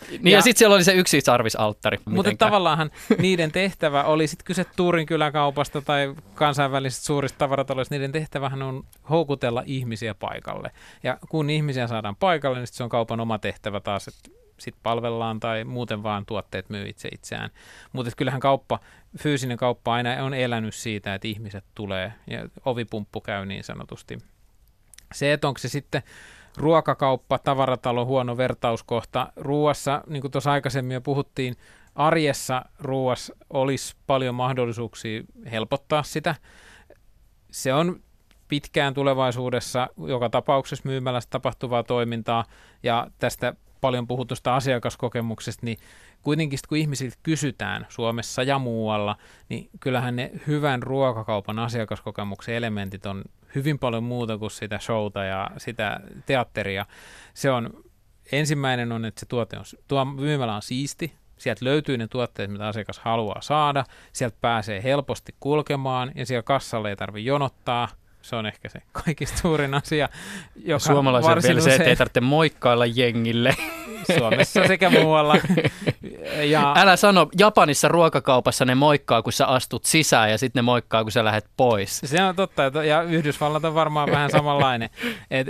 Niin ja, ja sitten siellä oli se yksi sarvisalttari. Mutta tavallaanhan niiden tehtävä oli sitten kyse Tuurin kyläkaupasta tai kansainvälisistä suurista tavarataloista, niiden tehtävähän on houkutella ihmisiä paikalle. Ja kun ihmisiä saadaan paikalle, niin se on kaupan oma tehtävä taas, että sitten palvellaan tai muuten vaan tuotteet myy itse itseään. Mutta kyllähän kauppa, fyysinen kauppa aina on elänyt siitä, että ihmiset tulee ja ovipumppu käy niin sanotusti. Se, että onko se sitten ruokakauppa, tavaratalo, huono vertauskohta. Ruuassa, niin kuin tuossa aikaisemmin jo puhuttiin, arjessa ruuassa olisi paljon mahdollisuuksia helpottaa sitä. Se on pitkään tulevaisuudessa joka tapauksessa myymälässä tapahtuvaa toimintaa ja tästä paljon puhutusta asiakaskokemuksesta, niin kuitenkin kun ihmisiltä kysytään Suomessa ja muualla, niin kyllähän ne hyvän ruokakaupan asiakaskokemuksen elementit on hyvin paljon muuta kuin sitä showta ja sitä teatteria. Se on, ensimmäinen on, että se tuote on, tuo myymälä on siisti, sieltä löytyy ne tuotteet, mitä asiakas haluaa saada, sieltä pääsee helposti kulkemaan ja siellä kassalle ei tarvitse jonottaa, se on ehkä se kaikista suurin asia. Joka Suomalaisen vielä se, että ei tarvitse moikkailla jengille. Suomessa sekä muualla. Ja... Älä sano, Japanissa ruokakaupassa ne moikkaa, kun sä astut sisään ja sitten ne moikkaa, kun sä lähdet pois. Se on totta, ja Yhdysvallat on varmaan vähän samanlainen. Et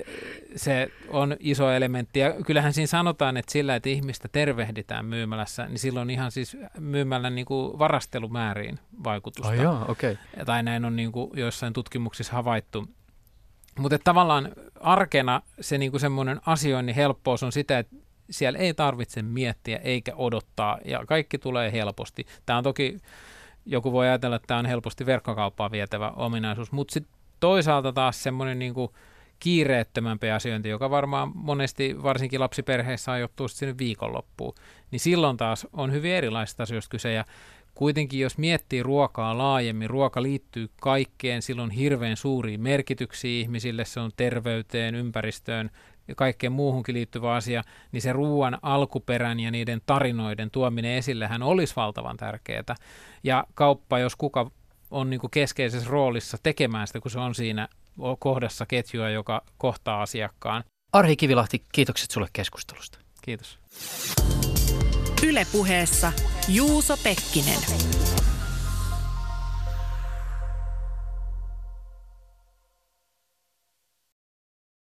se on iso elementti, ja kyllähän siinä sanotaan, että sillä, että ihmistä tervehditään myymälässä, niin silloin ihan siis myymällä niin kuin varastelumääriin vaikutusta. Oh, joo, okay. Tai näin on niin kuin joissain tutkimuksissa havaittu. Mutta tavallaan arkena se niinku semmoinen asioinnin helppous on sitä, että siellä ei tarvitse miettiä eikä odottaa ja kaikki tulee helposti. Tämä on toki, joku voi ajatella, että tämä on helposti verkkokauppaa vietävä ominaisuus, mutta sitten toisaalta taas semmoinen niin kuin kiireettömämpi asiointi, joka varmaan monesti varsinkin lapsiperheissä ajoittuu sinne viikonloppuun, niin silloin taas on hyvin erilaisista asioista kyse ja kuitenkin jos miettii ruokaa laajemmin, ruoka liittyy kaikkeen, silloin hirveän suuriin merkityksiin ihmisille, se on terveyteen, ympäristöön, ja kaikkeen muuhunkin liittyvä asia, niin se ruoan alkuperän ja niiden tarinoiden tuominen esille hän olisi valtavan tärkeää. Ja kauppa, jos kuka on niin keskeisessä roolissa tekemään sitä, kun se on siinä kohdassa ketjua, joka kohtaa asiakkaan. Arhi Kivilahti, kiitokset sulle keskustelusta. Kiitos. Ylepuheessa Juuso Pekkinen.